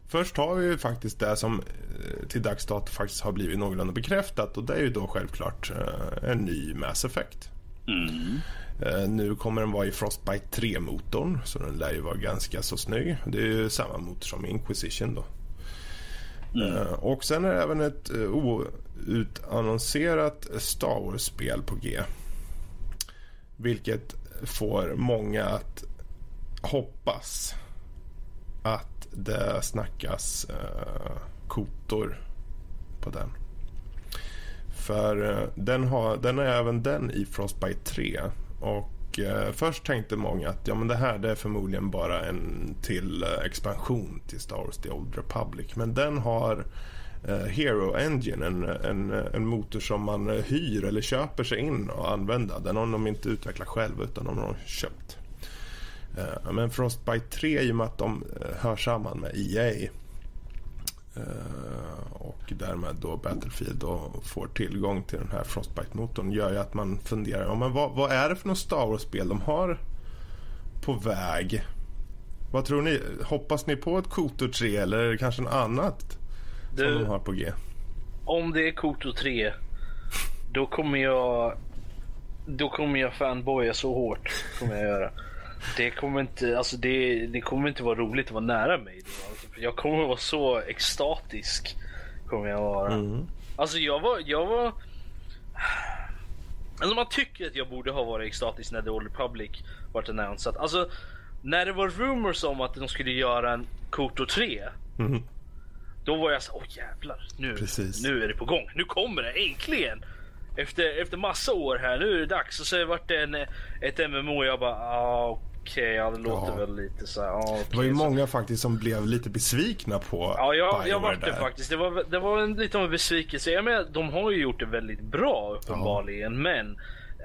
Först har vi ju faktiskt det som eh, till dags dato faktiskt har blivit någorlunda bekräftat och det är ju då självklart en ny Mass Effect. Mm. Nu kommer den vara i Frostbite 3-motorn så den lär ju vara ganska så snygg. Det är ju samma motor som Inquisition då. Eh, Och sen är det även ett eh, outannonserat Star Wars-spel på G. Vilket får många att hoppas att det snackas eh, kotor på den. För eh, den, har, den är även den i Frostbite 3. Och eh, först tänkte många att ja, men det här det är förmodligen bara en till eh, expansion till Star Wars The Old Republic. Men den har eh, Hero Engine, en, en, en motor som man eh, hyr eller köper sig in och använda. Den har de inte utvecklat själva utan de har köpt. Eh, Men Frostbite 3 i och med att de eh, hör samman med EA och därmed då Battlefield och får tillgång till den här Frostbite-motorn gör ju att man funderar ja, men vad, vad är det för något Star Wars-spel de har på väg? Vad tror ni? Hoppas ni på ett Kotor 3 eller är det kanske något annat som Du- de har på G? Om det är Koto 3, då kommer jag... Då kommer jag fanboya så hårt. Kommer jag göra. Det kommer inte, alltså det, det kommer inte vara roligt att vara nära mig då. Jag kommer vara så extatisk. Kommer jag vara. Mm. Alltså jag var, jag var... Alltså man tycker att jag borde ha varit extatisk när The Old Republic vart annonsat. Alltså när det var rumors om att de skulle göra en Koto 3. Mhm. Då var jag så åh jävlar, nu, Precis. nu är det på gång. Nu kommer det äntligen! Efter, efter massa år här, nu är det dags. Och så vart det en, ett MMO och jag bara, ah, okej, ja det låter Ja. väl lite så här, ah, Det var ju så- många faktiskt som blev lite besvikna på Ja, jag, jag vart det faktiskt. Det var, det var en, lite av en besvikelse. Jag menar, de har ju gjort det väldigt bra uppenbarligen, men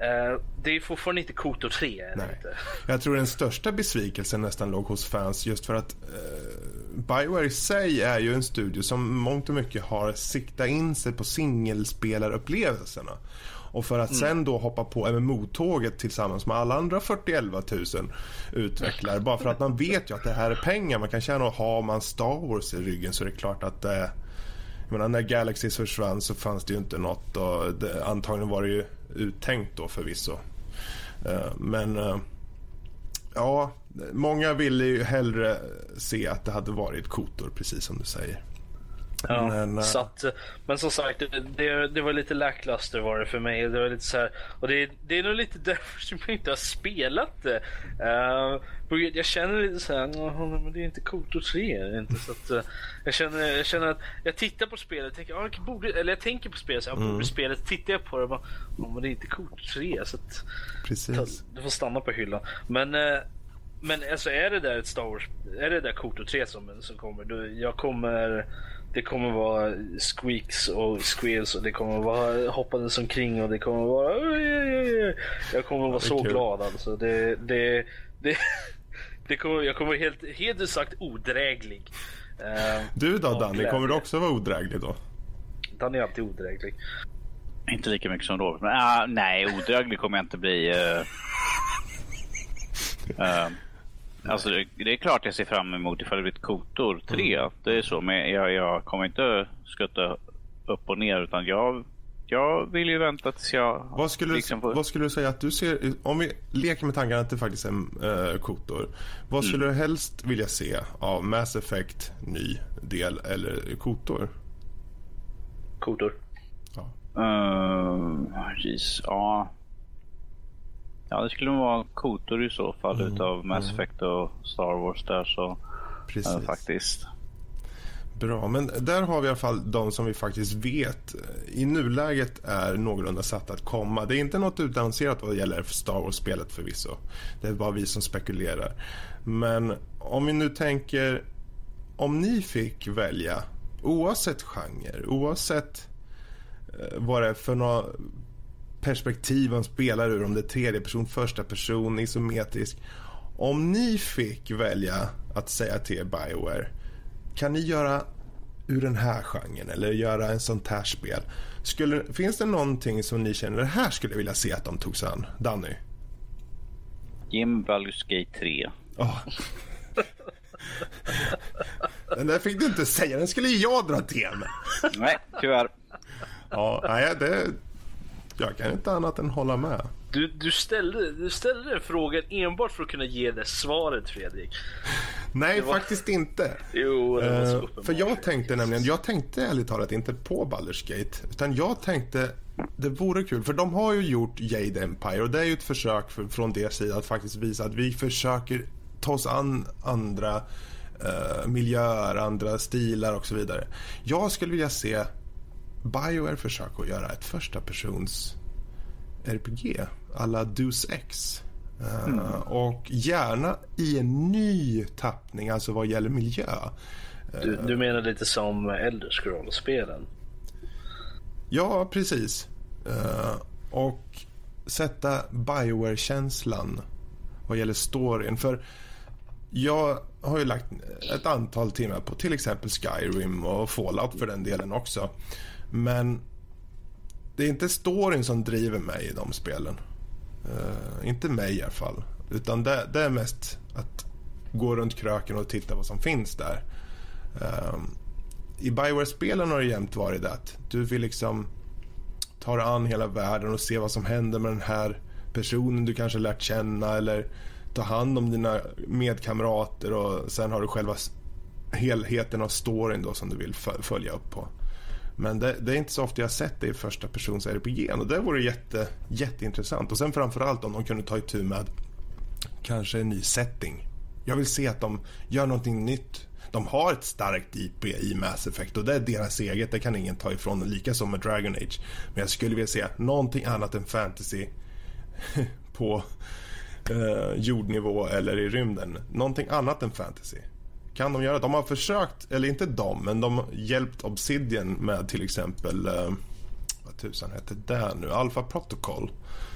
eh, det är fortfarande inte Koto 3. är det Nej. Inte. Jag tror den största besvikelsen nästan låg hos fans just för att eh, Bioware i sig är ju en studio som mångt och mycket har siktat in sig på singelspelarupplevelserna. Och för att sen då hoppa på MMO-tåget tillsammans med alla andra 41 000 utvecklare. Bara för att man vet ju att det här är pengar man kan tjäna och har man Star Wars i ryggen så är det klart att eh, jag menar, när Galaxys försvann så fanns det ju inte något och det, antagligen var det ju uttänkt då förvisso. Eh, men eh, ja, många ville ju hellre se att det hade varit kotor precis som du säger. Ja, Men, eh, så att, men som sagt, det, det, det var lite lackluster var det för mig. Det var lite så här, och det, det är nog lite därför som jag inte har spelat det. Uh, jag känner lite så här, "Nå, men det är inte 3. är det Inte, så att, eh, jag, känner, jag känner att jag tittar på spelet och tänker, ah, jag borde, eller jag tänker på spelet, så jag Mm. borde spelet, tittar jag på det och bara, "Ja, men det är inte Koto 3. Så att, precis. du får stanna på hyllan. Men, eh, men alltså är det där ett Star Wars, är det där Koto 3 som, som kommer, då, jag kommer det kommer vara squeaks och squeals och det kommer vara hoppandes omkring och det kommer vara. Jag kommer vara så kul. glad alltså. Det, det, det, det kommer, jag kommer helt, helt ut sagt odräglig. Eh, Du då Danny, glädje. kommer du också vara odräglig då? Dan är alltid odräglig. Inte lika mycket som Robert. Men, ah, nej, odräglig kommer jag inte bli. eh. Eh, alltså, det, det är klart jag ser fram emot ifall det blir ett Kotor 3. Det är så. Men jag, jag kommer inte skutta upp och ner. Utan jag, jag vill ju vänta tills jag Vad skulle, liksom får- vad skulle du säga att du ser, om vi leker med tanken att det faktiskt är en äh, kotor. Vad skulle du helst vilja se av Mass Effect ny del eller kotor? Kotor. Ja. Uh, jeez, ja. Ja, det skulle vara Kotor i så fall utav Mass Effect och Star Wars där så. Precis. eh, faktiskt. Bra, men där har vi i alla fall de som vi faktiskt vet i nuläget är någorlunda satt att komma. Det är inte något utannonserat vad gäller Star Wars-spelet förvisso. Det är bara vi som spekulerar. Men om vi nu tänker, om ni fick välja, oavsett genre, oavsett eh, vad det är för några perspektiv man spelar ur, om det är tredje person, första person, isometrisk. Om ni fick välja att säga till Bioware kan ni göra ur den här genren eller göra en sånt här spel? Skulle, finns det någonting som ni känner, det här skulle jag vilja se att de tog sig an? Danny? Jim Baldur's Gate 3. Oh. den där fick du inte säga, den skulle jag dra till med. Nej, tyvärr. Ja, nej, det, jag kan inte annat än hålla med. Du, du, ställde, du ställde den frågan enbart för att kunna ge det svaret Fredrik. Nej, var... faktiskt inte. Jo, det var så uh, För jag tänkte nämligen, jag tänkte ärligt talat inte på Baldur's Gate. Utan jag tänkte, det vore kul. För de har ju gjort Jade Empire och det är ju ett försök för, från deras sida att faktiskt visa att vi försöker ta oss an andra uh, miljöer, andra stilar och så vidare. Jag skulle vilja se Bioware försöka att göra ett första persons RPG alla Deus Ex. Mm. och gärna i en ny tappning, alltså vad gäller miljö. Du, du menar lite som Elder Scrolls-spelen? Ja, precis. Uh, och sätta Bioware-känslan vad gäller storyn. För jag har ju lagt ett antal timmar på till exempel Skyrim och Fallout för den delen också. Men det är inte storyn som driver mig i de spelen. Uh, inte mig i alla fall. Utan det, det, är mest att gå runt kröken och titta vad som finns där. Uh, I Bioware-spelen har det jämt varit det att du vill liksom ta dig an hela världen och se vad som händer med den här personen du kanske lärt känna eller ta hand om dina medkamrater och sen har du själva helheten av storyn då som du vill följa upp på. Men det, det, är inte så ofta jag sett det i första persons RPG och det vore jätte, jätteintressant. Och sen framförallt om de kunde ta itu med kanske en ny setting. Jag vill se att de gör någonting nytt. De har ett starkt IP i Mass Effect och det är deras eget. Det kan ingen ta ifrån. Lika som med Dragon Age. Men jag skulle vilja se någonting annat än fantasy på eh, jordnivå eller i rymden. Någonting annat än fantasy kan de göra. De har försökt, eller inte de, men de har hjälpt Obsidian med till exempel, eh, vad tusan hette det nu, Alpha Protocol.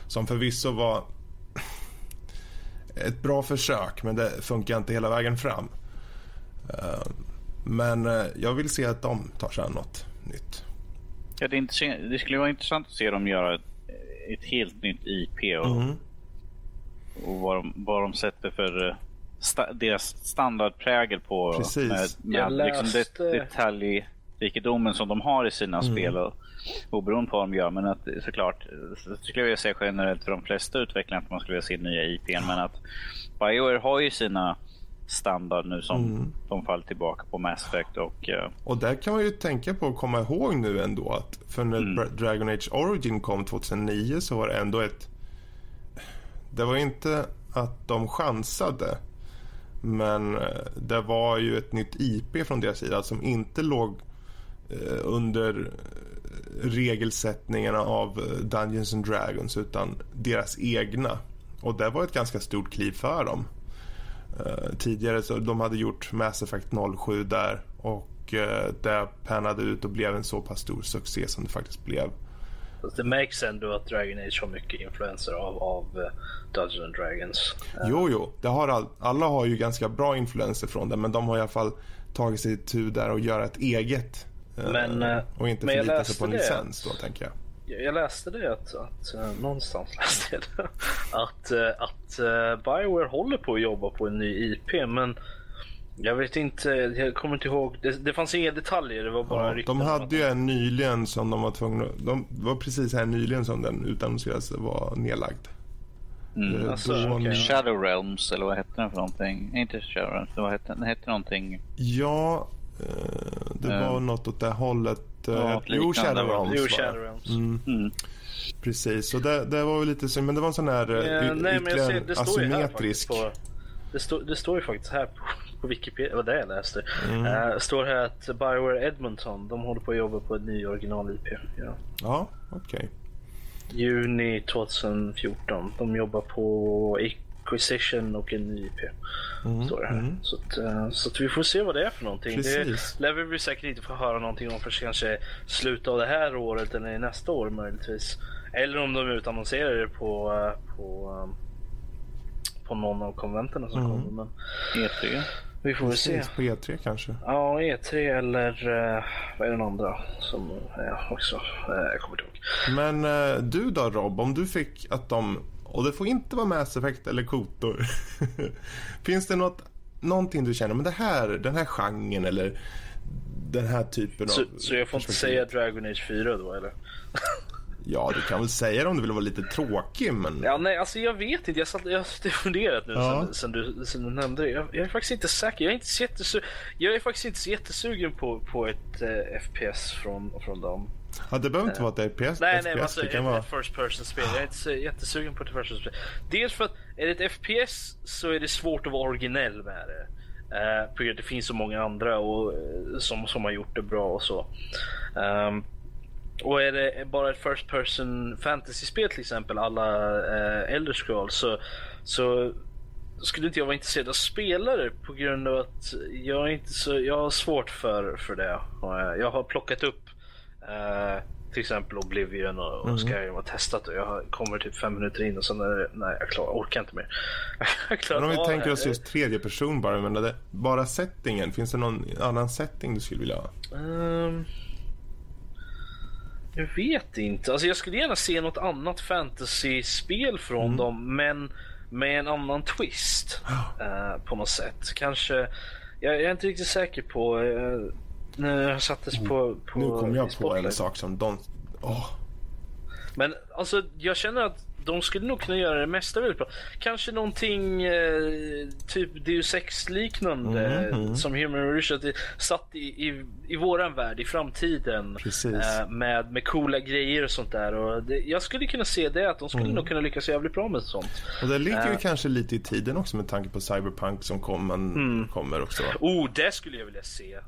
Som förvisso var ett bra försök, men det funkar inte hela vägen fram. Eh, men eh, jag vill se att de tar sig an något nytt. Ja, det, det skulle vara intressant att se dem göra ett, ett helt nytt IP och, mm. och vad, de, vad de sätter för sta deras standardprägel på Precis. med, med liksom det, detaljrikedomen som de har i sina mm. spel. Och, oberoende på vad de gör. Men att såklart, så skulle jag vilja säga generellt för de flesta utvecklare att man skulle vilja se nya IPn. Men att Bioware har ju sina standard nu som mm. de faller tillbaka på Mass Effect och... Uh... Och där kan man ju tänka på att komma ihåg nu ändå att för när mm. Dragon Age Origin kom 2009 så var det ändå ett... Det var inte att de chansade men eh, det var ju ett nytt IP från deras sida som inte låg eh, under eh, regelsättningarna av Dungeons and Dragons utan deras egna. Och det var ett ganska stort kliv för dem. Tidigare så de hade gjort Mass Effect 07 där och det pannade ut och blev en så pass stor succé som det faktiskt blev. Det märks ändå att Dragon Age har mycket influenser av, av uh, Dungeons and Dragons. Jo, jo. Det har all, alla har ju ganska bra influenser från det, men de har i alla fall tagit sig tur där och göra ett eget. Eh, men, uh, och inte förlita sig på en licens då, tänker jag. Jag läste det att, att någonstans läste jag det, att, att Bioware håller på att jobba på en ny IP men jag vet inte, jag kommer inte ihåg. Det, det fanns inga detaljer, det var bara ja, De hade ju en nyligen som de var tvungna... De var precis här nyligen som den utannonserades var nedlagd. Mm, eh, alltså, okay. Shadow Realms eller vad hette den för någonting? Inte Shadow Realms, vad hette den? hette någonting? Ja, eh, det var uh, något åt det hållet. Ja, jo, Shadow Realms. Jo, Shadow Realms. Mm. Mm. Precis, så det, det var väl lite synd. Men det var en sån här ja, nej, ytterligare asymmetrisk. På, det, stå, det står ju faktiskt här på på Wikipedia, var det jag läste. Mm. Uh, står här att Bioware Edmonton, de håller på att jobba på en ny original-IP. Ja, ja okej. Okay. Juni 2014. De jobbar på Acquisition och en ny IP. Mm. Står det här. Mm. Så, att, uh, så att vi får se vad det är för någonting. Precis. Det lär vi säkert inte få höra någonting om för kanske slutet av det här året eller nästa år möjligtvis. Eller om de utannonserar det på, uh, på um, på någon av konventerna som mm. kommer. Men E3? Vi får väl se. På E3 kanske? Ja, E3 eller uh, vad är den andra som är också? Uh, jag kommer inte ihåg. Men uh, du då Rob, om du fick att de, och det får inte vara Mass Effect eller Kotor. Finns det något, någonting du känner, men det här, den här genren eller den här typen så, av... Så jag får inte säga Dragon Age 4 då eller? Ja, du kan väl säga det om du vill vara lite tråkig, men... Ja, nej, alltså jag vet inte. Jag, satt, jag har funderat nu ja. sen, sen, du, sen du nämnde det. Jag, jag, är faktiskt inte säker. Jag är, inte så jättesu jag är faktiskt inte så jättesugen på, på ett eh, FPS från, från dem. Ja, det behöver inte vara ett FPS. Nej, nej, FPS, alltså det kan ett, vara... first person spel. Jag är inte så jättesugen på ett first person spel. Dels för att är det ett FPS så är det svårt att vara originell med det. Uh, för det finns så många andra och, uh, som, som har gjort det bra och så. Um, och är det bara ett first person fantasy-spel till exempel, alla eh, Elder Scrolls, så, så skulle inte jag vara intresserad av spelare på grund av att jag är inte så, jag har svårt för, för det. Jag har plockat upp eh, till exempel Oblivion och, och mm. Skyrim och testat och jag kommer typ fem minuter in och sen är det, nej jag klarar, orkar inte mer. men om vi tänker oss just tredje person bara, men det, bara settingen, finns det någon annan setting du skulle vilja ha? Um... Jag vet inte. Alltså jag skulle gärna se något annat fantasy-spel från mm. dem, men med en annan twist uh, på något sätt. Kanske, jag, jag, är inte riktigt säker på uh, när jag sattes mm. på, på Nu kom jag på en sak som de... Oh. Men alltså jag känner att de skulle nog kunna göra det mesta väldigt bra. Kanske någonting eh, typ Deus Ex liknande mm, mm. som Human Revolution satt i, i, i våran värld i framtiden. Eh, med, med coola grejer och sånt där. Och det, jag skulle kunna se det att de skulle mm. nog kunna lyckas jävligt bra med sånt. Och det ligger ju eh. kanske lite i tiden också med tanke på Cyberpunk som kommer, mm. kommer också. Oh, det skulle jag vilja se.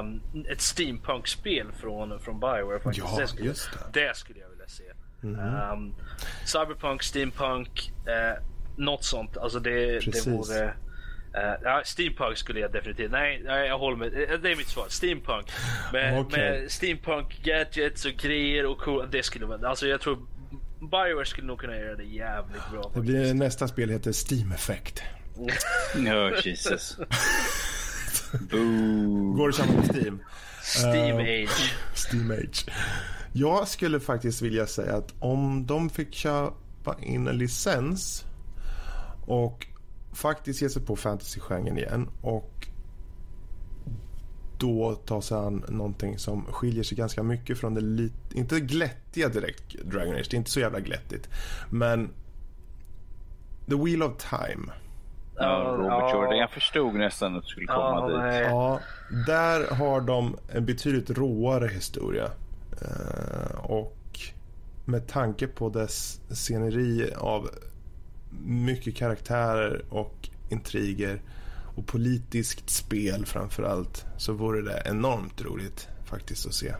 Um, ett steampunk-spel från, från Bioware faktiskt. Ja, det, skulle, just det. det skulle jag vilja se. Mm. Um, cyberpunk, steampunk, uh, något sånt. Alltså det, det vore... Uh, ja, steampunk skulle jag definitivt... Nej, nej, jag håller med. Eh, det är mitt svar. Steampunk. Med, okay. med steampunk gadgets och grejer och cool, Det skulle vara... Alltså jag tror Bioware skulle nog kunna göra det jävligt bra. Det blir, nästa spel heter Steam Effect. no, Jesus. Går det köpa på Steam? Steam uh, Age. Steam Age. Jag skulle faktiskt vilja säga att om de fick köpa in en licens och faktiskt ge sig på fantasy-genren igen och då ta sig an någonting som skiljer sig ganska mycket från det lite, inte glättiga direkt Dragon Age, det är inte så jävla glättigt. Men The Wheel of Time. Ja, Robert ja. Jordan. Jag förstod nästan att du skulle komma ja, dit. Nej. Ja, där har de en betydligt råare historia. Eh, och med tanke på dess sceneri av mycket karaktärer och intriger och politiskt spel framför allt så vore det enormt roligt faktiskt att se.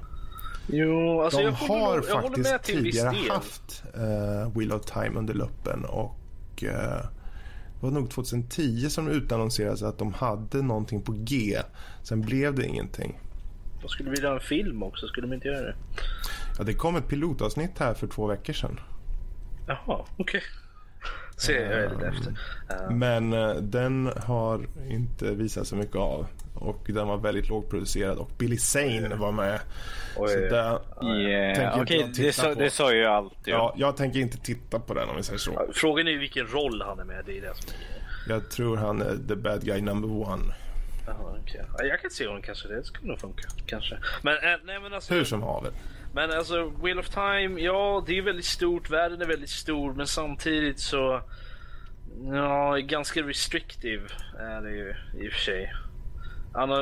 Jo, alltså De jag har jag faktiskt tidigare haft uh, Wheel of Time under luppen och uh, det var nog 2010 som utannonserades att de hade någonting på G. Sen blev det ingenting. De skulle vilja ha en film också, skulle de inte göra det? Ja, det kom ett pilotavsnitt här för två veckor sedan. Jaha, okej. Okay. Ser jag lite efter. Uh. Men uh, den har inte visat så mycket av. Och den var väldigt lågproducerad och Billy Zane var med. Oj. Så där yeah. okay, det, sa, det sa ju allt. Ja. ja. jag tänker inte titta på den om vi säger så. Frågan är vilken roll han är med i. Det som är... Jag tror han är the bad guy number one. Jaha, okay. Jag kan se honom kanske. Det skulle nog funka. Kanske. Men, äh, nej, men alltså, Hur som haver. Men alltså Wheel of Time, ja det är väldigt stort. Världen är väldigt stor. Men samtidigt så... Ja, ganska restrictive är det ju i och för sig.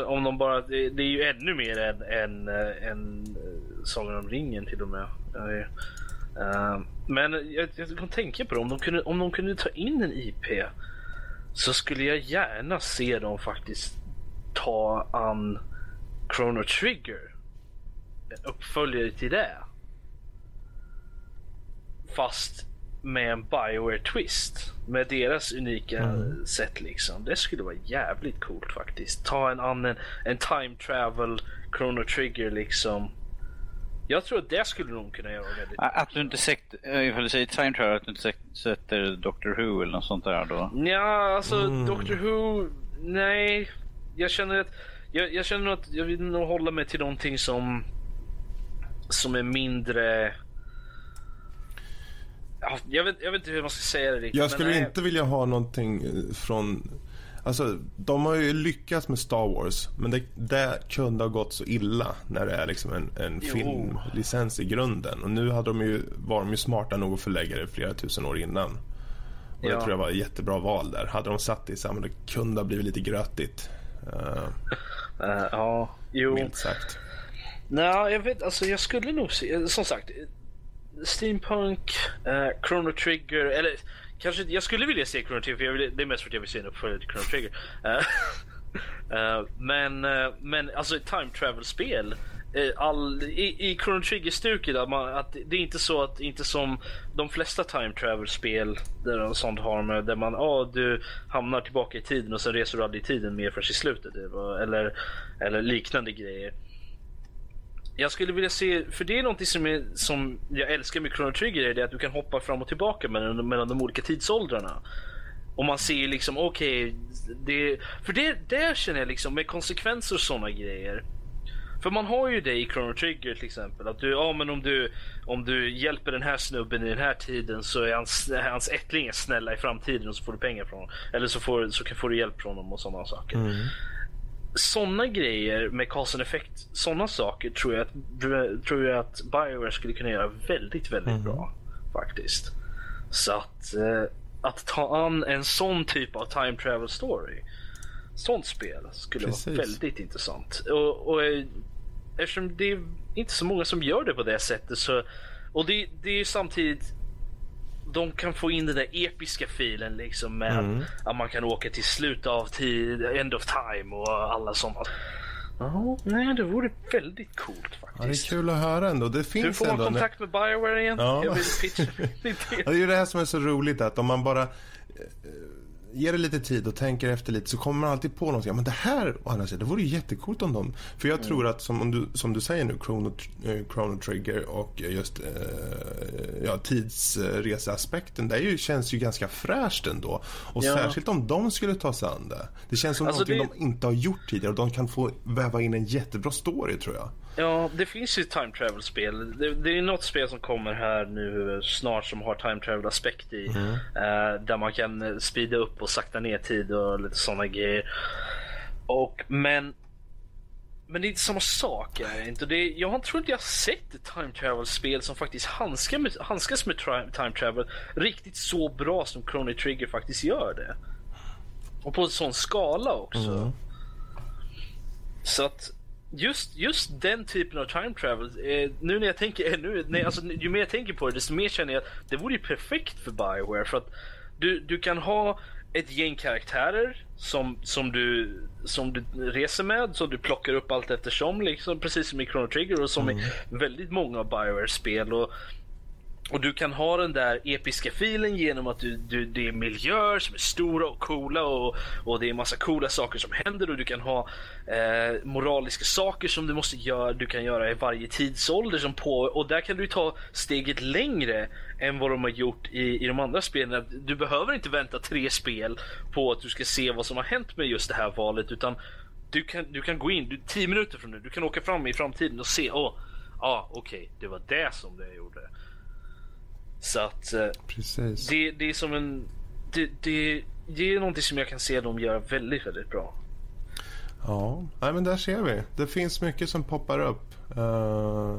Om de bara, det, är ju ännu mer än, än, än eh, Sagan om ringen till och med. Uh, men jag, jag kan tänka på det, om de, kunde, om de kunde ta in en IP så skulle jag gärna se dem faktiskt ta an Chrono Trigger. En uppföljare till det. Fast med en Bioware twist. Med deras unika mm. sätt liksom. Det skulle vara jävligt coolt faktiskt. Ta en annan, en time travel Chrono Trigger liksom. Jag tror att det skulle nog kunna göra väldigt Att du inte sett, ifall du säger time travel, att du inte sätter Doctor Who eller något sånt där då? Ja, alltså mm. Doctor Who, nej. Jag känner att, jag, jag känner att jag vill nog hålla mig till någonting som, som är mindre jag, vet, jag vet inte hur man ska säga det riktigt. Jag skulle men, inte vilja ha någonting eh, från... Alltså, de har ju lyckats med Star Wars, men det, det kunde ha gått så illa när det är liksom en, en filmlicens i grunden. Och nu hade de ju, var de ju smarta nog att förlägga det flera tusen år innan. Och ja. det tror jag var ett jättebra val där. Hade de satt det i samma, det kunde ha blivit lite grötigt. Uh, ja, jo. Milt sagt. Nej, jag vet, alltså jag skulle nog se, som sagt, Steampunk, uh, Chrono Trigger, eller kanske jag skulle vilja se Chrono Trigger, för vill, det är mest för att jag vill se en uppföljare till Chrono Trigger. Uh, men, men alltså ett time travel-spel Eh, all, i, i Chrono Trigger-stuket att, att det är inte så att, inte som de flesta time travel-spel där sånt har med, där man, oh, du hamnar tillbaka i tiden och sen reser du aldrig i tiden mer förrän i slutet. Eller, eller liknande grejer. Jag skulle vilja se, för det är någonting som, är, som jag älskar med Chrono Trigger, är det att du kan hoppa fram och tillbaka mellan, mellan de olika tidsåldrarna. Och man ser liksom, okej, okay, det, för det, det känner jag liksom med konsekvenser och sådana grejer. För man har ju det i Chrono Trigger till exempel. Att du, ja men om du, om du hjälper den här snubben i den här tiden så är hans, hans ättlingar snälla i framtiden och så får du pengar från honom. Eller så får, så får du hjälp från dem och sådana saker. Mm sådana grejer med cause effekt, sådana saker tror jag, att, tror jag att Bioware skulle kunna göra väldigt, väldigt mm. bra. Faktiskt. Så att, eh, att ta an en sån typ av time travel story, sånt spel skulle Precis. vara väldigt intressant. Och, och eh, eftersom det är inte så många som gör det på det sättet så, och det, det är samtidigt de kan få in den där episka filen liksom med mm. att man kan åka till slut av tid, end of time och alla sådana. Ja, nej, det vore väldigt coolt faktiskt. Ja, det är kul att höra ändå. Det finns Hur får ändå kontakt med Bioware igen? Ja. Jag vill pitcha Det är ju det här som är så roligt att om man bara ger det lite tid och tänker efter lite så kommer man alltid på någonting. Ja, men det här, å andra sidan, det vore ju jättecoolt om de... För jag mm. tror att som du, som du säger nu, Chrono, eh, Chrono Trigger och just eh, ja, tidsreseaspekten, det ju, känns ju ganska fräscht ändå. Och ja. särskilt om de skulle ta sig an det. Det känns som alltså någonting det... de inte har gjort tidigare och de kan få väva in en jättebra story tror jag. Ja, det finns ju time travel-spel. Det, det, är något spel som kommer här nu snart som har time travel-aspekt i. Mm. Uh, där man kan speeda upp och sakta ner tid och lite sådana grejer. Och, men men det är inte samma sak. Är inte. Det jag tror inte jag sett ett time travel-spel som faktiskt handskas med, handskas med time travel riktigt så bra som Chrono Trigger faktiskt gör det. Och på en sån skala också. Mm. Så att just, just den typen av time travel, eh, nu när jag tänker ännu, nej, alltså, ju mer jag tänker på det desto mer känner jag att det vore ju perfekt för Bioware för att du, du kan ha ett gäng karaktärer som, som, du, som du reser med, som du plockar upp allt eftersom, liksom, precis som i Chrono Trigger och som mm. i väldigt många av Biowares spel. Och och du kan ha den där episka filen genom att du, du, det är miljöer som är stora och coola och, och det är massa coola saker som händer och du kan ha eh, moraliska saker som du måste göra, du kan göra i varje tidsålder som på och där kan du ta steget längre än vad de har gjort i, i de andra spelen. Du behöver inte vänta tre spel på att du ska se vad som har hänt med just det här valet utan du kan, du kan gå in, du, tio minuter från nu, du kan åka fram i framtiden och se, åh, oh, ah, okej, okay, det var det som det gjorde. Så att eh, Precis. Det, det är som en... Det, det, det är någonting som jag kan se dem göra väldigt, väldigt bra. Ja, nej, men där ser vi. Det finns mycket som poppar upp. Uh,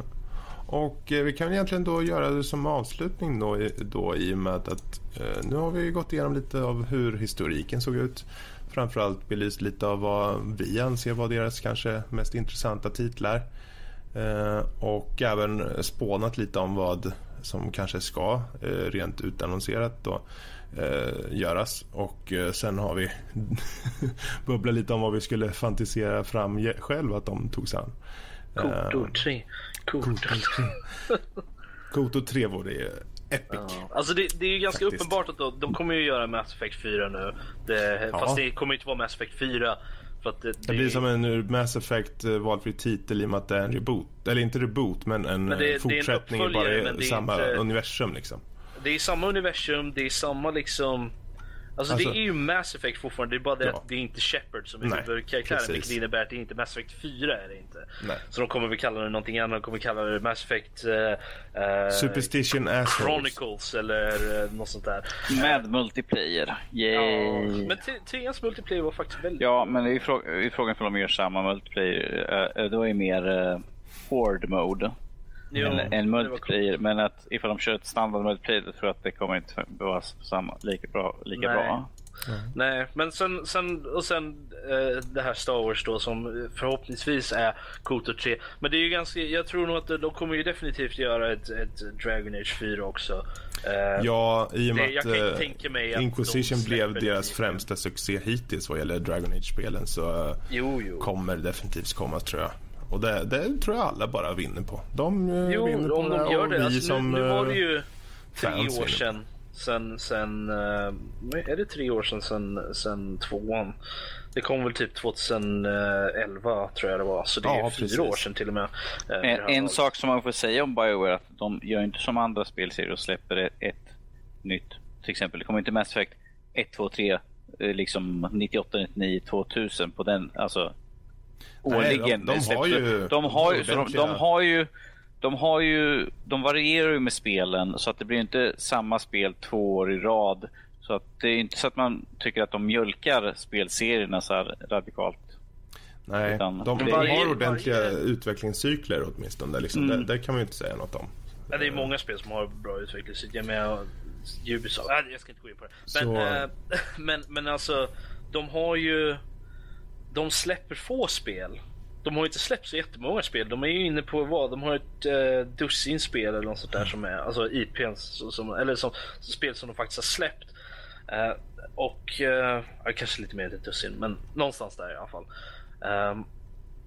och uh, vi kan egentligen då göra det som avslutning då, då i och med att uh, nu har vi gått igenom lite av hur historiken såg ut. Framförallt belyst lite av vad vi anser vara deras kanske mest intressanta titlar. Och även spånat lite om vad som kanske ska eh, rent utannonserat då eh, göras. Och eh, sen har vi bubbla lite om vad vi skulle fantisera fram själv att de tog sig an. Kotor 3. Kotor 3. Kotor 3 vore ju epic. Ja. Alltså det, det, är ju ganska Faktiskt. uppenbart att de, de kommer ju göra Mass Effect 4 nu. Det, ja. Fast det kommer inte vara Mass Effect 4. För att det, det, det blir som en Mass Effect eh, valfri titel i och med att det är en reboot. Eller inte reboot men en men det, fortsättning i bara i samma inte, universum liksom. Det är samma universum, det är samma liksom Alltså, alltså, det är ju Mass Effect fortfarande, det är bara det ja. att det är inte Shepard som är huvudkaraktären vilket innebär att det är inte Mass Effect 4 är det inte. Nej. Så de kommer väl kalla det någonting annat, de kommer kalla det Mass Effect uh, Superstition Assholes. Chronicles eller uh, något sånt där. Med multiplayer, yay! Ja, men treans multiplayer var faktiskt väldigt Ja, men det är, är frågan för de gör samma multiplayer. Uh, det var ju mer uh, Horde Mode. Jo, en, en multiplayer. Men att ifall de kör ett standard multiplayer tror jag att det kommer inte vara samma, lika bra. Lika Nej. bra. Mm. Nej, men sen, sen, och sen eh, det här Star Wars då som förhoppningsvis är Kotor 3. Men det är ju ganska, jag tror nog att de kommer ju definitivt göra ett, ett Dragon Age 4 också. Eh, ja, i och med det, att, eh, Inquisition blev deras det. främsta succé hittills vad gäller Dragon Age-spelen så eh, jo, jo. kommer det definitivt komma tror jag. Och det, det, tror jag alla bara vinner på. De eh, jo, vinner på om det de gör det. Alltså, som, nu, nu var det ju tre år sedan. Sen, sen, uh, är det tre år sedan, sen, sen tvåan? Det kom väl typ 2011 tror jag det var. Så det är ja, fyra precis. år sedan till och med. En, en sak som man får säga om Bioware är att de gör inte som andra spelserier och släpper ett, ett nytt. Till exempel, det kommer inte Mass Effect 1, 2, 3 liksom 98, 99, 2000 på den. Alltså årligen. Nej, de, de, har ju... De har ju, de, de, har ju de har ju, de varierar ju med spelen så att det blir inte samma spel två år i rad. Så att det är inte så att man tycker att de mjölkar spelserierna så här radikalt. Nej, Utan de, har ordentliga varje... utvecklingscykler åtminstone. Liksom. Mm. Det, det, kan man ju inte säga något om. Ja, det är många spel som har bra utvecklingscykler. Med Ubisoft, jag ska inte gå in på det. Men, äh, men, men alltså, de har ju de släpper få spel. De har inte släppt så jättemånga spel. De är ju inne på vad? De har ett eh, dussin spel eller något sånt där som är alltså IPs som, eller som, spel som de faktiskt har släppt. Eh, och eh, kanske lite mer än ett dussin, men någonstans där i alla fall. Eh,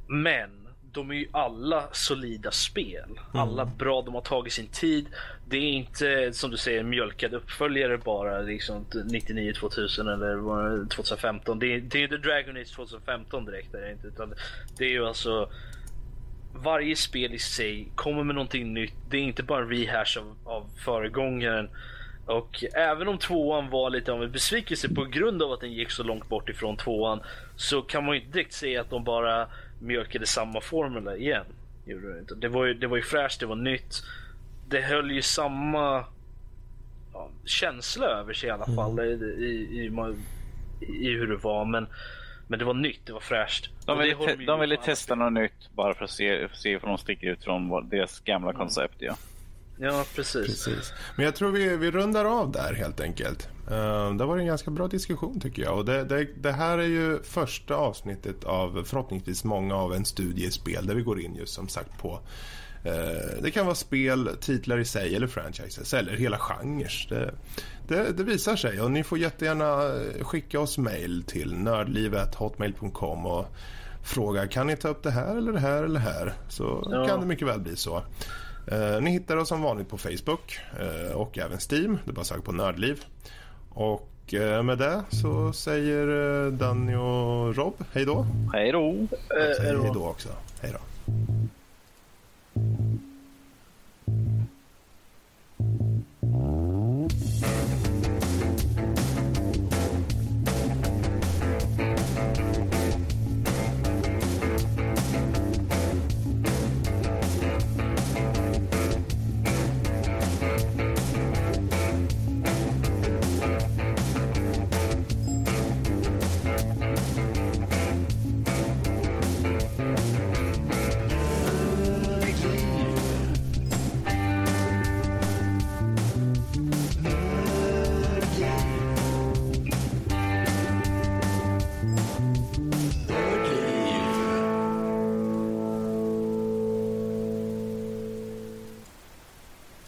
men de är ju alla solida spel. Mm. Alla bra, de har tagit sin tid. Det är inte som du säger mjölkade uppföljare bara liksom 99 2000 eller 2015. Det är, det är inte Dragon Age 2015 direkt. Är det inte, utan det är ju alltså varje spel i sig kommer med någonting nytt. Det är inte bara en rehash av, av föregångaren. Och även om tvåan var lite av en besvikelse på grund av att den gick så långt bort ifrån tvåan så kan man ju inte direkt säga att de bara mjölkade samma formula igen. Gjorde det, inte. Det, var ju, det var ju fräscht, det var nytt. Det höll ju samma ja, känsla över sig i alla fall mm. i, i, i, i, hur det var. Men, men det var nytt, det var fräscht. De ville, te de ville testa något nytt bara för att se, för se om de sticker ut från deras gamla mm. koncept. Ja. Ja, precis. precis. Men jag tror vi, vi rundar av där helt enkelt. Uh, det var en ganska bra diskussion tycker jag. Och det, det, det, här är ju första avsnittet av förhoppningsvis många av en studie i spel där vi går in just som sagt på uh, det kan vara spel, titlar i sig eller franchises eller hela genrer. Det, det, det, visar sig och ni får jättegärna skicka oss mail till nördlivet.hotmail.com och fråga kan ni ta upp det här eller det här eller det här så ja. kan det mycket väl bli så. Eh, ni hittar oss som vanligt på Facebook eh, och även Steam. Det är bara söka på Nördliv. Och eh, med det så säger eh, Danny och Rob hej då. Hej då. Hej då också. Hej då.